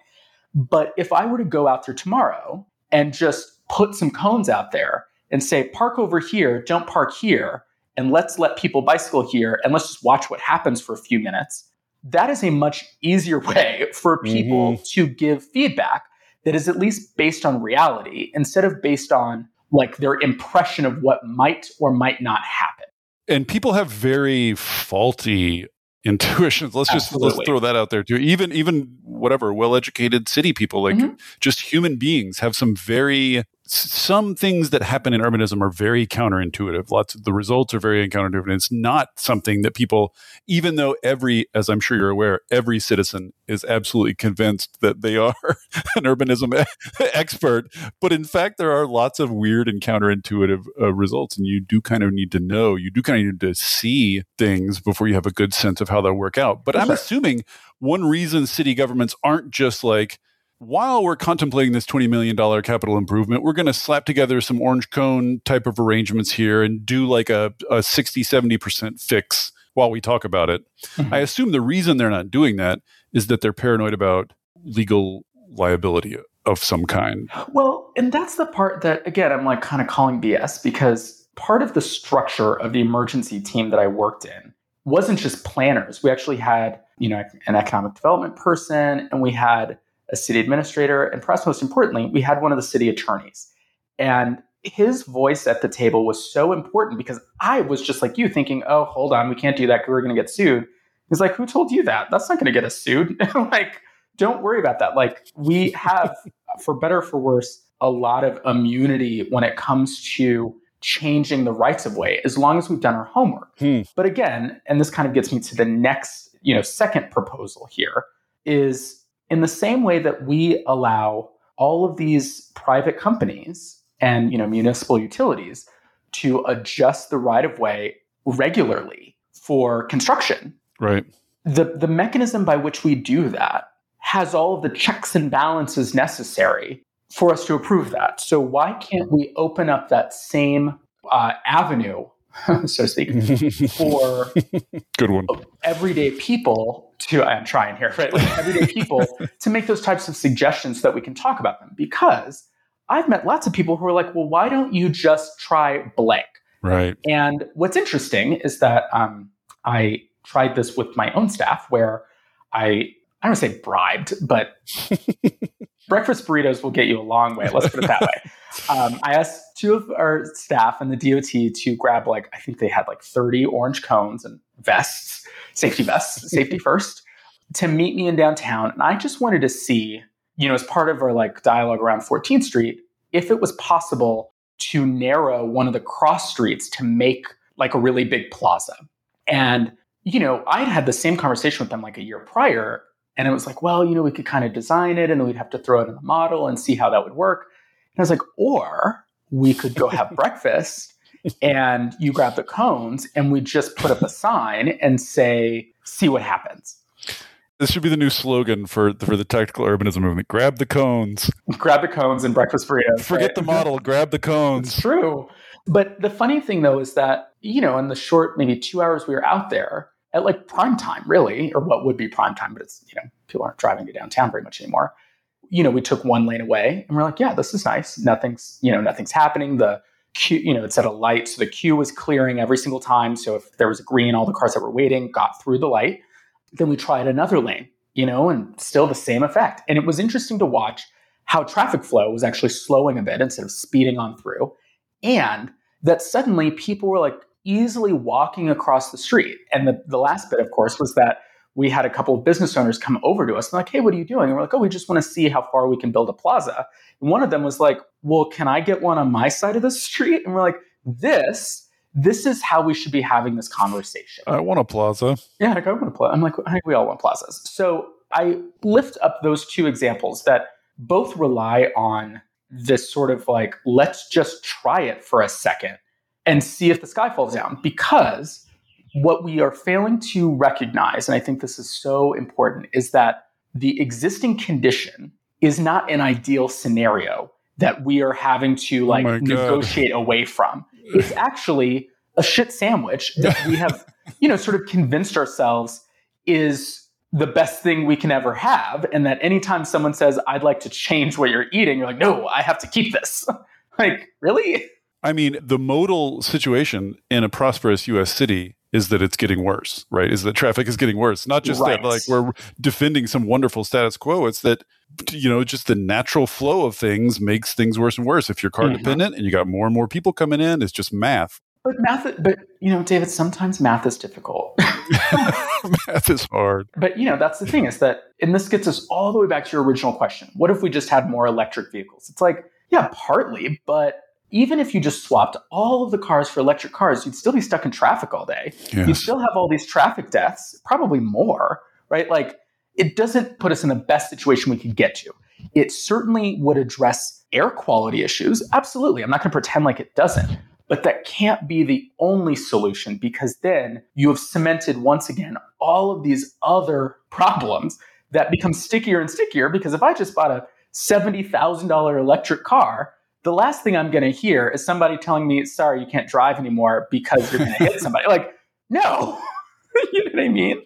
S2: But if I were to go out there tomorrow and just put some cones out there and say, park over here, don't park here, and let's let people bicycle here and let's just watch what happens for a few minutes, that is a much easier way for people mm-hmm. to give feedback that is at least based on reality instead of based on like their impression of what might or might not happen.
S1: And people have very faulty intuitions. Let's just let's throw that out there too. Even even whatever well-educated city people like mm-hmm. just human beings have some very some things that happen in urbanism are very counterintuitive. Lots of the results are very counterintuitive. And it's not something that people, even though every, as I'm sure you're aware, every citizen is absolutely convinced that they are an urbanism expert. But in fact, there are lots of weird and counterintuitive uh, results. And you do kind of need to know, you do kind of need to see things before you have a good sense of how they'll work out. But I'm assuming one reason city governments aren't just like, while we're contemplating this $20 million capital improvement, we're going to slap together some orange cone type of arrangements here and do like a, a 60, 70% fix while we talk about it. Mm-hmm. I assume the reason they're not doing that is that they're paranoid about legal liability of some kind.
S2: Well, and that's the part that, again, I'm like kind of calling BS because part of the structure of the emergency team that I worked in wasn't just planners. We actually had, you know, an economic development person and we had a city administrator, and perhaps most importantly, we had one of the city attorneys. And his voice at the table was so important because I was just like you thinking, oh, hold on, we can't do that because we're going to get sued. He's like, who told you that? That's not going to get us sued. like, don't worry about that. Like, we have, for better or for worse, a lot of immunity when it comes to changing the rights of way as long as we've done our homework. Hmm. But again, and this kind of gets me to the next, you know, second proposal here is in the same way that we allow all of these private companies and you know municipal utilities to adjust the right of way regularly for construction.
S1: Right.
S2: The the mechanism by which we do that has all of the checks and balances necessary for us to approve that. So why can't we open up that same uh, avenue so to speak, for
S1: good one
S2: everyday people to I'm trying here, right? Like everyday people to make those types of suggestions so that we can talk about them. Because I've met lots of people who are like, well, why don't you just try blank?
S1: Right.
S2: And what's interesting is that um, I tried this with my own staff where I I don't say bribed, but breakfast burritos will get you a long way. Let's put it that way. Um, I asked two of our staff and the DOT to grab like I think they had like 30 orange cones and vests, safety vests, safety first, to meet me in downtown. And I just wanted to see, you know, as part of our like dialogue around 14th Street, if it was possible to narrow one of the cross streets to make like a really big plaza. And you know, I'd had the same conversation with them like a year prior, and it was like, well, you know, we could kind of design it and then we'd have to throw it in the model and see how that would work. And I was like, or we could go have breakfast and you grab the cones and we just put up a sign and say, see what happens.
S1: This should be the new slogan for the, for the tactical urbanism movement. Grab the cones.
S2: Grab the cones and breakfast burritos.
S1: Forget right? the model. grab the cones.
S2: It's true. But the funny thing though is that, you know, in the short maybe two hours we were out there, at like prime time, really, or what would be prime time, but it's, you know, people aren't driving to downtown very much anymore. You know, we took one lane away and we're like, yeah, this is nice. Nothing's, you know, nothing's happening. The queue, you know, it's at a light. So the queue was clearing every single time. So if there was a green, all the cars that were waiting got through the light. Then we tried another lane, you know, and still the same effect. And it was interesting to watch how traffic flow was actually slowing a bit instead of speeding on through. And that suddenly people were like, easily walking across the street. And the, the last bit, of course, was that we had a couple of business owners come over to us and like, hey, what are you doing? And we're like, oh, we just want to see how far we can build a plaza. And one of them was like, well, can I get one on my side of the street? And we're like, this, this is how we should be having this conversation.
S1: I want a plaza.
S2: Yeah, like, I want a plaza. I'm like, I think we all want plazas. So I lift up those two examples that both rely on this sort of like, let's just try it for a second and see if the sky falls down. Because what we are failing to recognize, and I think this is so important, is that the existing condition is not an ideal scenario that we are having to oh like oh negotiate away from. It's actually a shit sandwich that we have, you know, sort of convinced ourselves is the best thing we can ever have. And that anytime someone says, I'd like to change what you're eating, you're like, no, I have to keep this. like, really?
S1: I mean, the modal situation in a prosperous US city is that it's getting worse, right? Is that traffic is getting worse. Not just right. that like we're defending some wonderful status quo. It's that you know, just the natural flow of things makes things worse and worse. If you're car mm-hmm. dependent and you got more and more people coming in, it's just math.
S2: But math, but you know, David, sometimes math is difficult.
S1: math is hard.
S2: But you know, that's the thing is that, and this gets us all the way back to your original question. What if we just had more electric vehicles? It's like, yeah, partly, but even if you just swapped all of the cars for electric cars, you'd still be stuck in traffic all day. Yes. You'd still have all these traffic deaths, probably more, right? Like, it doesn't put us in the best situation we could get to. It certainly would address air quality issues. Absolutely. I'm not going to pretend like it doesn't. But that can't be the only solution because then you have cemented once again all of these other problems that become stickier and stickier. Because if I just bought a $70,000 electric car, the last thing I'm going to hear is somebody telling me, sorry, you can't drive anymore because you're going to hit somebody. Like, no. you know what I mean?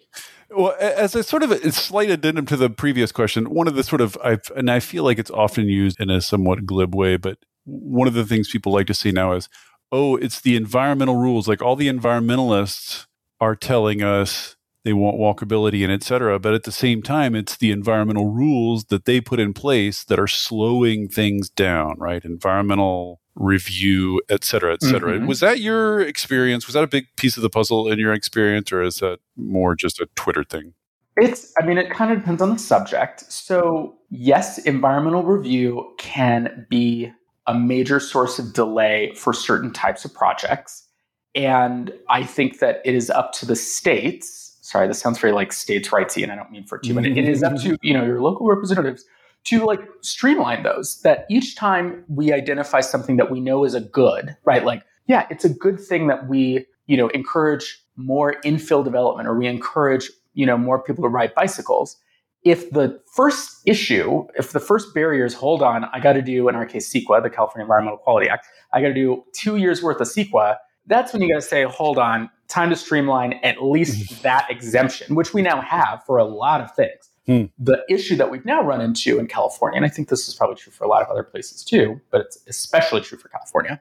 S1: Well, as a sort of a slight addendum to the previous question, one of the sort of, I've, and I feel like it's often used in a somewhat glib way, but one of the things people like to see now is, oh, it's the environmental rules. Like all the environmentalists are telling us they want walkability and et cetera. But at the same time, it's the environmental rules that they put in place that are slowing things down, right? Environmental review, et cetera, et cetera. Mm-hmm. Was that your experience? Was that a big piece of the puzzle in your experience, or is that more just a Twitter thing?
S2: It's, I mean, it kind of depends on the subject. So, yes, environmental review can be a major source of delay for certain types of projects. And I think that it is up to the states. Sorry, this sounds very like states' rightsy, and I don't mean for too, but it is up to you know your local representatives to like streamline those. That each time we identify something that we know is a good, right? Like, yeah, it's a good thing that we you know encourage more infill development, or we encourage you know more people to ride bicycles if the first issue, if the first barrier is hold on, I got to do, in our case, CEQA, the California Environmental Quality Act, I got to do two years worth of CEQA, that's when you got to say, hold on, time to streamline at least that exemption, which we now have for a lot of things. Hmm. The issue that we've now run into in California, and I think this is probably true for a lot of other places too, but it's especially true for California,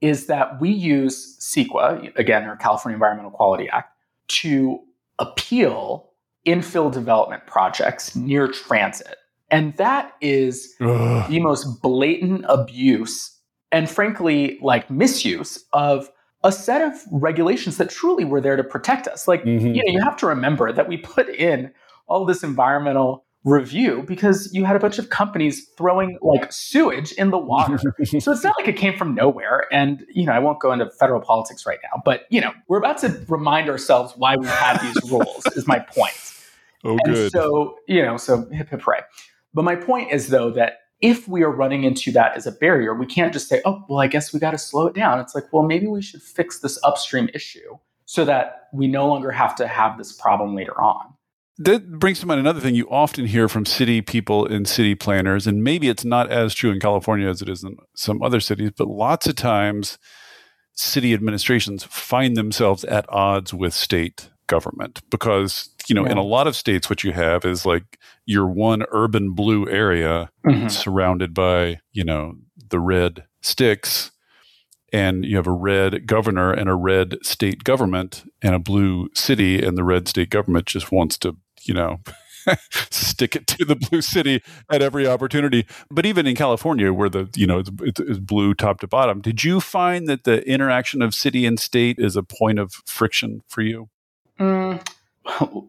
S2: is that we use CEQA, again, our California Environmental Quality Act, to appeal infill development projects near transit. And that is Ugh. the most blatant abuse and frankly, like misuse of a set of regulations that truly were there to protect us. Like, mm-hmm. you know, you have to remember that we put in all this environmental review because you had a bunch of companies throwing like sewage in the water. so it's not like it came from nowhere. And, you know, I won't go into federal politics right now, but, you know, we're about to remind ourselves why we have these rules, is my point.
S1: Oh,
S2: and
S1: good.
S2: So, you know, so hip hip hooray. But my point is, though, that if we are running into that as a barrier, we can't just say, oh, well, I guess we got to slow it down. It's like, well, maybe we should fix this upstream issue so that we no longer have to have this problem later on.
S1: That brings to mind another thing you often hear from city people and city planners, and maybe it's not as true in California as it is in some other cities, but lots of times city administrations find themselves at odds with state government because you know yeah. in a lot of states what you have is like your one urban blue area mm-hmm. surrounded by you know the red sticks and you have a red governor and a red state government and a blue city and the red state government just wants to you know stick it to the blue city at every opportunity but even in california where the you know it's, it's, blue top to bottom did you find that the interaction of city and state is a point of friction for you
S2: Mm,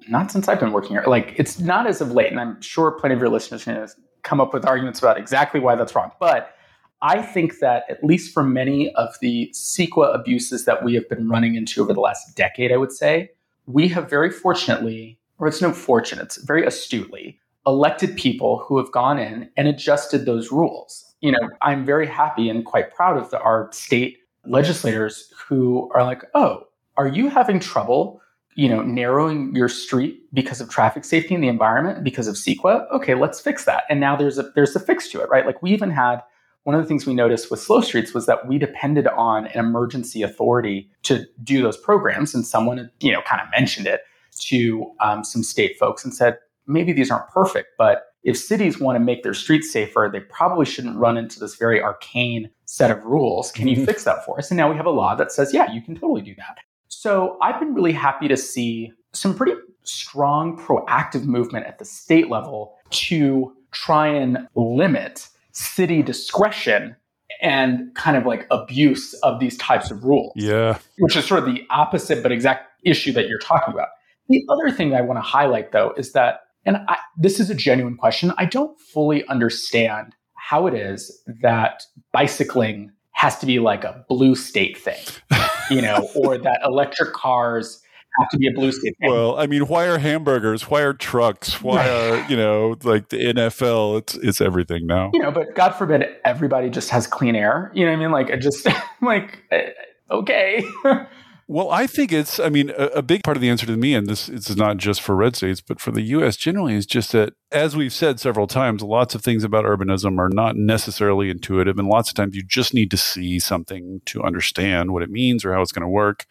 S2: not since I've been working here. Like, it's not as of late, and I'm sure plenty of your listeners to come up with arguments about exactly why that's wrong. But I think that at least for many of the CEQA abuses that we have been running into over the last decade, I would say, we have very fortunately, or it's no fortune, it's very astutely, elected people who have gone in and adjusted those rules. You know, I'm very happy and quite proud of the, our state legislators who are like, oh, are you having trouble you know, narrowing your street because of traffic safety and the environment because of CEQA. Okay, let's fix that. And now there's a there's a fix to it, right? Like we even had one of the things we noticed with slow streets was that we depended on an emergency authority to do those programs, and someone you know kind of mentioned it to um, some state folks and said, maybe these aren't perfect, but if cities want to make their streets safer, they probably shouldn't run into this very arcane set of rules. Can you mm-hmm. fix that for us? And now we have a law that says, yeah, you can totally do that. So I've been really happy to see some pretty strong proactive movement at the state level to try and limit city discretion and kind of like abuse of these types of rules.
S1: Yeah.
S2: Which is sort of the opposite but exact issue that you're talking about. The other thing I want to highlight though is that and I, this is a genuine question. I don't fully understand how it is that bicycling has to be like a blue state thing, you know, or that electric cars have to be a blue state.
S1: Well, I mean, why are hamburgers? Why are trucks? Why are you know like the NFL? It's it's everything now.
S2: You know, but God forbid everybody just has clean air. You know what I mean? Like, I just like eh, okay.
S1: Well, I think it's, I mean, a, a, big part of the answer to me, and this is not just for red states, but for the US generally, is just that, as we've said several times, lots of things about urbanism are not necessarily intuitive. And lots of times you just need to see something to understand what it means or how it's going to work.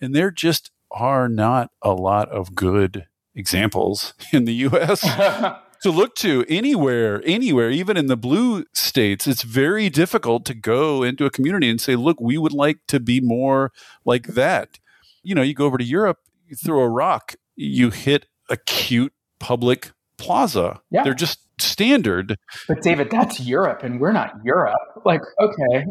S1: And there just are not a lot of good examples in the US. to look to anywhere, anywhere, even in the blue states, it's very difficult to go into a community and say, look, we would like to be more like that. You know, you go over to Europe, you throw a rock, you hit a cute public plaza. Yeah. They're just standard.
S2: But David, that's Europe and we're not Europe. Like, okay.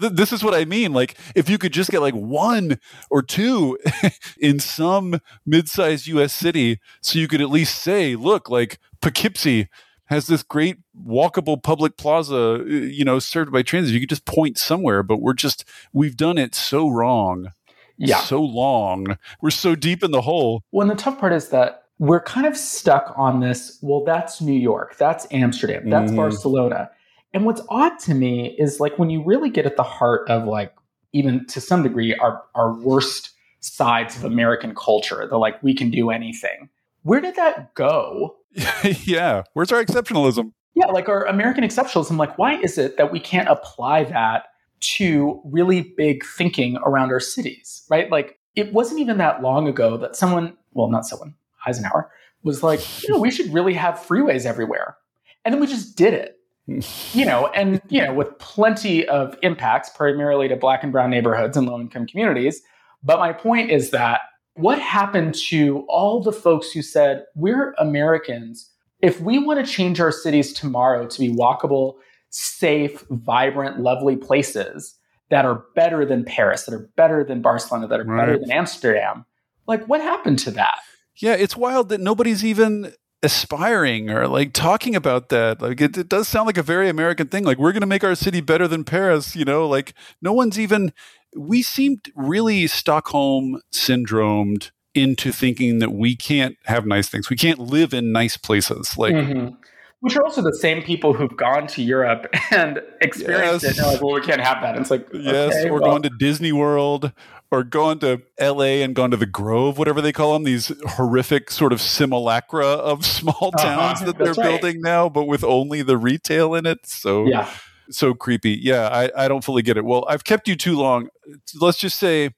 S1: this is what I mean. Like, if you could just get like one or two in some mid-sized US city so you could at least say, look, like Poughkeepsie has this great walkable public plaza, you know, served by transit. You could just point somewhere, but we're just we've done it so wrong. Yeah. So long. We're so deep in the hole.
S2: Well, and the tough part is that we're kind of stuck on this. Well, that's New York, that's Amsterdam, that's mm. Barcelona. And what's odd to me is like when you really get at the heart of like even to some degree our our worst sides of American culture, the like we can do anything. Where did that go?
S1: yeah, where's our exceptionalism?
S2: Yeah, like our American exceptionalism. Like, why is it that we can't apply that to really big thinking around our cities? Right? Like, it wasn't even that long ago that someone, well, not someone, Eisenhower was like, you know, we should really have freeways everywhere. And then we just did it. you know, and you know, with plenty of impacts, primarily to black and brown neighborhoods and low income communities. But my point is that what happened to all the folks who said, we're Americans, if we want to change our cities tomorrow to be walkable, safe, vibrant, lovely places that are better than Paris, that are better than Barcelona, that are right. better than Amsterdam, like what happened to that?
S1: Yeah, it's wild that nobody's even aspiring or like talking about that. Like it, it does sound like a very American thing. Like we're going to make our city better than Paris, you know, like no one's even, we seemed really Stockholm syndromed into thinking that we can't have nice things. We can't live in nice places. Like, mm-hmm.
S2: Which are also the same people who've gone to Europe and experienced yes. it. And like, well, we can't have that. And it's like,
S1: yes, okay, or well. going to Disney World or gone to LA and gone to the Grove, whatever they call them, these horrific sort of simulacra of small uh-huh. towns uh-huh, that they're building now, but with only the retail in it. So, yeah. So creepy. Yeah, I, I don't fully get it. Well, I've kept you too long. Let's just say,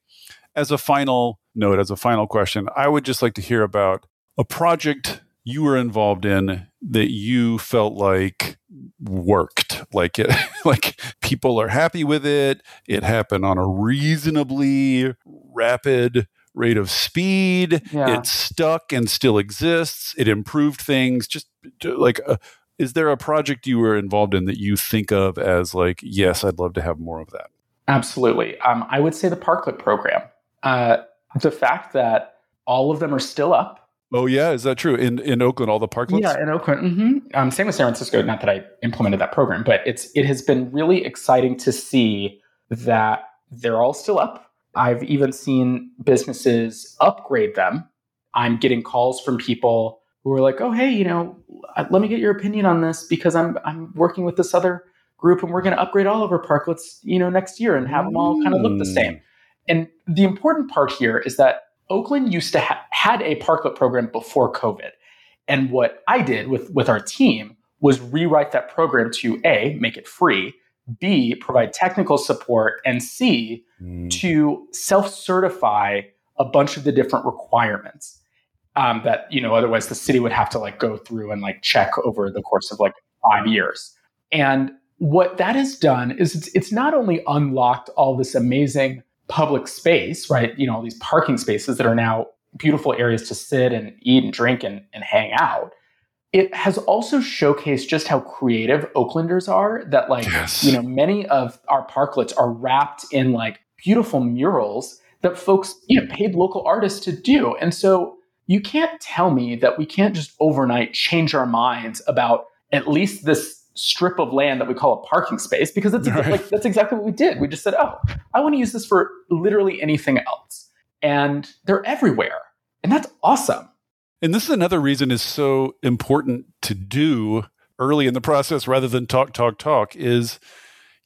S1: as a final note, as a final question, I would just like to hear about a project you were involved in that you felt like worked like it like people are happy with it it happened on a reasonably rapid rate of speed yeah. it stuck and still exists it improved things just like uh, is there a project you were involved in that you think of as like yes i'd love to have more of that
S2: absolutely um, i would say the parklet program uh, the fact that all of them are still up
S1: Oh yeah, is that true in in Oakland? All the parklets?
S2: Yeah, in Oakland. Mm-hmm. Um, same with San Francisco. Not that I implemented that program, but it's it has been really exciting to see that they're all still up. I've even seen businesses upgrade them. I'm getting calls from people who are like, "Oh, hey, you know, let me get your opinion on this because I'm I'm working with this other group and we're going to upgrade all of our parklets, you know, next year and have them all kind of look the mm. same." And the important part here is that Oakland used to ha- had a parklet program before COVID. And what I did with, with our team was rewrite that program to A, make it free, B, provide technical support, and C, mm. to self certify a bunch of the different requirements. Um, that you know otherwise the city would have to like go through and like check over the course of like five years. And what that has done is it's, it's not only unlocked all this amazing public space, right? You know, all these parking spaces that are now beautiful areas to sit and eat and drink and, and hang out. It has also showcased just how creative Oaklanders are. That, like, yes. you know, many of our parklets are wrapped in like beautiful murals that folks, you know, paid local artists to do. And so you can't tell me that we can't just overnight change our minds about at least this strip of land that we call a parking space because that's right. like that's exactly what we did. We just said, "Oh, I want to use this for literally anything else." And they're everywhere. And that's awesome.
S1: And this is another reason is so important to do early in the process rather than talk talk talk is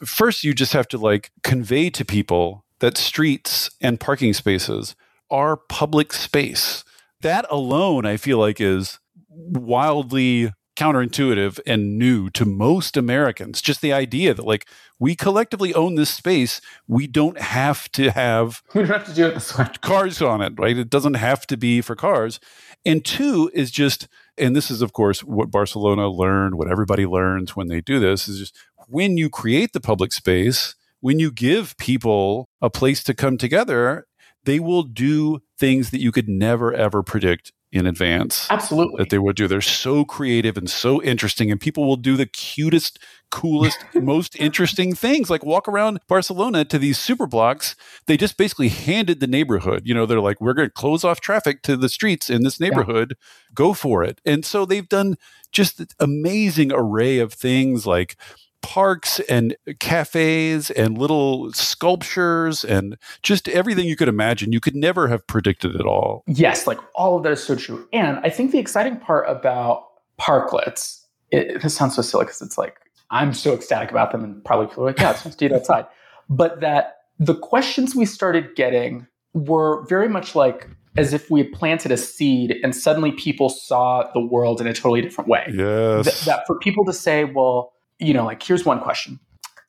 S1: first you just have to like convey to people that streets and parking spaces are public space. That alone I feel like is wildly counterintuitive and new to most Americans. Just the idea that like we collectively own this space, we don't have to have
S2: we don't have to do it this way.
S1: Cars on it, right? It doesn't have to be for cars. And two is just and this is of course what Barcelona learned, what everybody learns when they do this is just when you create the public space, when you give people a place to come together, they will do things that you could never ever predict in advance.
S2: Absolutely.
S1: That they would do. They're so creative and so interesting, and people will do the cutest, coolest, most interesting things, like walk around Barcelona to these super blocks. They just basically handed the neighborhood. You know, they're like, we're going to close off traffic to the streets in this neighborhood. Yeah. Go for it. And so they've done just an amazing array of things like parks and cafes and little sculptures and just everything you could imagine. You could never have predicted it all.
S2: Yes, like all of that is so true. And I think the exciting part about parklets, it, this sounds so silly because it's like, I'm so ecstatic about them, and probably people are like, yeah, it's nice to eat outside. But that the questions we started getting were very much like as if we had planted a seed and suddenly people saw the world in a totally different way.
S1: Yes.
S2: Th- that for people to say, well, you know, like here's one question.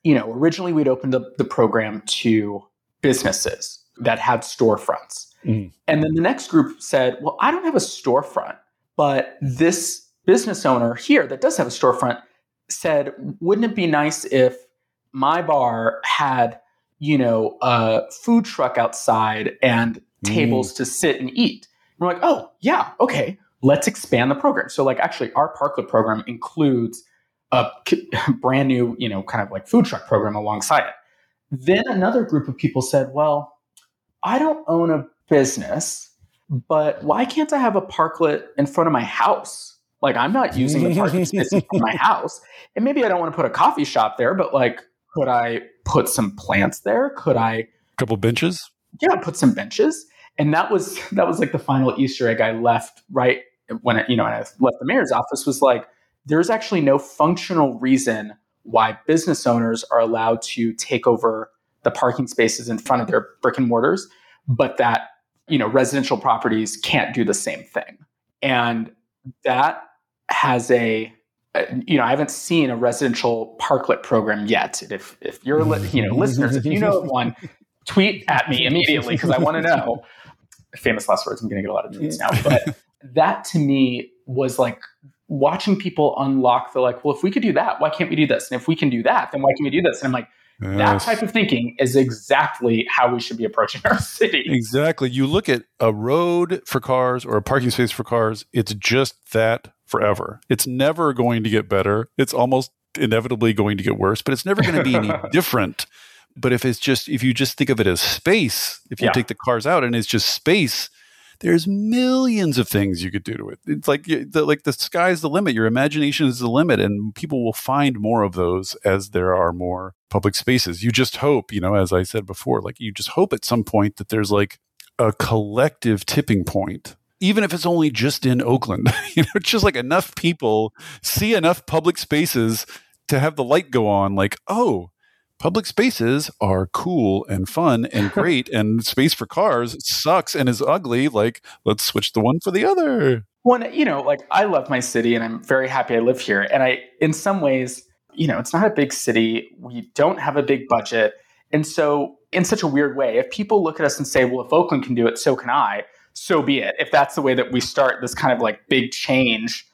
S2: You know, originally we'd opened the, the program to businesses that had storefronts. Mm. And then the next group said, well, I don't have a storefront, but this business owner here that does have a storefront said, wouldn't it be nice if my bar had, you know, a food truck outside and tables mm. to sit and eat? And we're like, oh, yeah, okay, let's expand the program. So, like, actually, our Parklet program includes a brand new, you know, kind of like food truck program alongside it. Then another group of people said, well, I don't own a business, but why can't I have a parklet in front of my house? Like I'm not using the parking space in my house. And maybe I don't want to put a coffee shop there, but like, could I put some plants there? Could I a
S1: couple benches?
S2: Yeah, put some benches. And that was that was like the final Easter egg I left right when it, you know, I left the mayor's office was like, there's actually no functional reason why business owners are allowed to take over the parking spaces in front of their brick and mortars, but that you know residential properties can't do the same thing. And that has a you know, I haven't seen a residential parklet program yet. If if you're you know listeners, if you know one, tweet at me immediately because I want to know. Famous last words. I'm going to get a lot of tweets now, but that to me was like watching people unlock the like, well, if we could do that, why can't we do this? And if we can do that, then why can't we do this? And I'm like, yes. that type of thinking is exactly how we should be approaching our city.
S1: Exactly. You look at a road for cars or a parking space for cars, it's just that forever. It's never going to get better. It's almost inevitably going to get worse, but it's never going to be any different. But if it's just if you just think of it as space, if you yeah. take the cars out and it's just space, there's millions of things you could do to it. It's like the, like the sky's the limit. Your imagination is the limit, and people will find more of those as there are more public spaces. You just hope, you know, as I said before, like you just hope at some point that there's like a collective tipping point even if it's only just in Oakland, you know, just like enough people see enough public spaces to have the light go on, like, oh, public spaces are cool and fun and great and space for cars sucks and is ugly like let's switch the one for the other
S2: one you know like i love my city and i'm very happy i live here and i in some ways you know it's not a big city we don't have a big budget and so in such a weird way if people look at us and say well if oakland can do it so can i so be it. If that's the way that we start this kind of like big change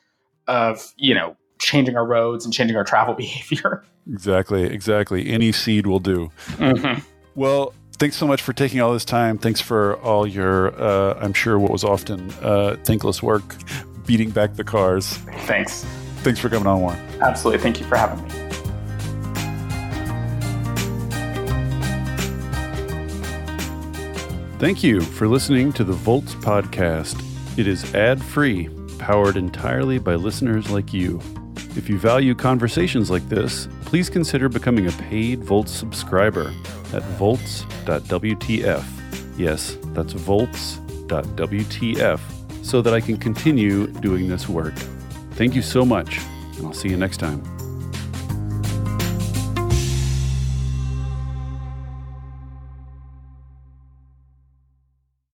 S2: of, you know, changing our roads and changing our travel behavior.
S1: Exactly, exactly. Any seed will do. Mm-hmm. Well, thanks so much for taking all this time. Thanks for all your, uh, I'm sure, what was often uh, thankless work, beating back the cars.
S2: Thanks.
S1: Thanks for coming on, Warren.
S2: Absolutely. Thank you for having me.
S1: Thank you for listening to the Volts podcast. It is ad free, powered entirely by listeners like you. If you value conversations like this, please consider becoming a paid Volts subscriber at volts.wtf. Yes, that's volts.wtf so that I can continue doing this work. Thank you so much, and I'll see you next time.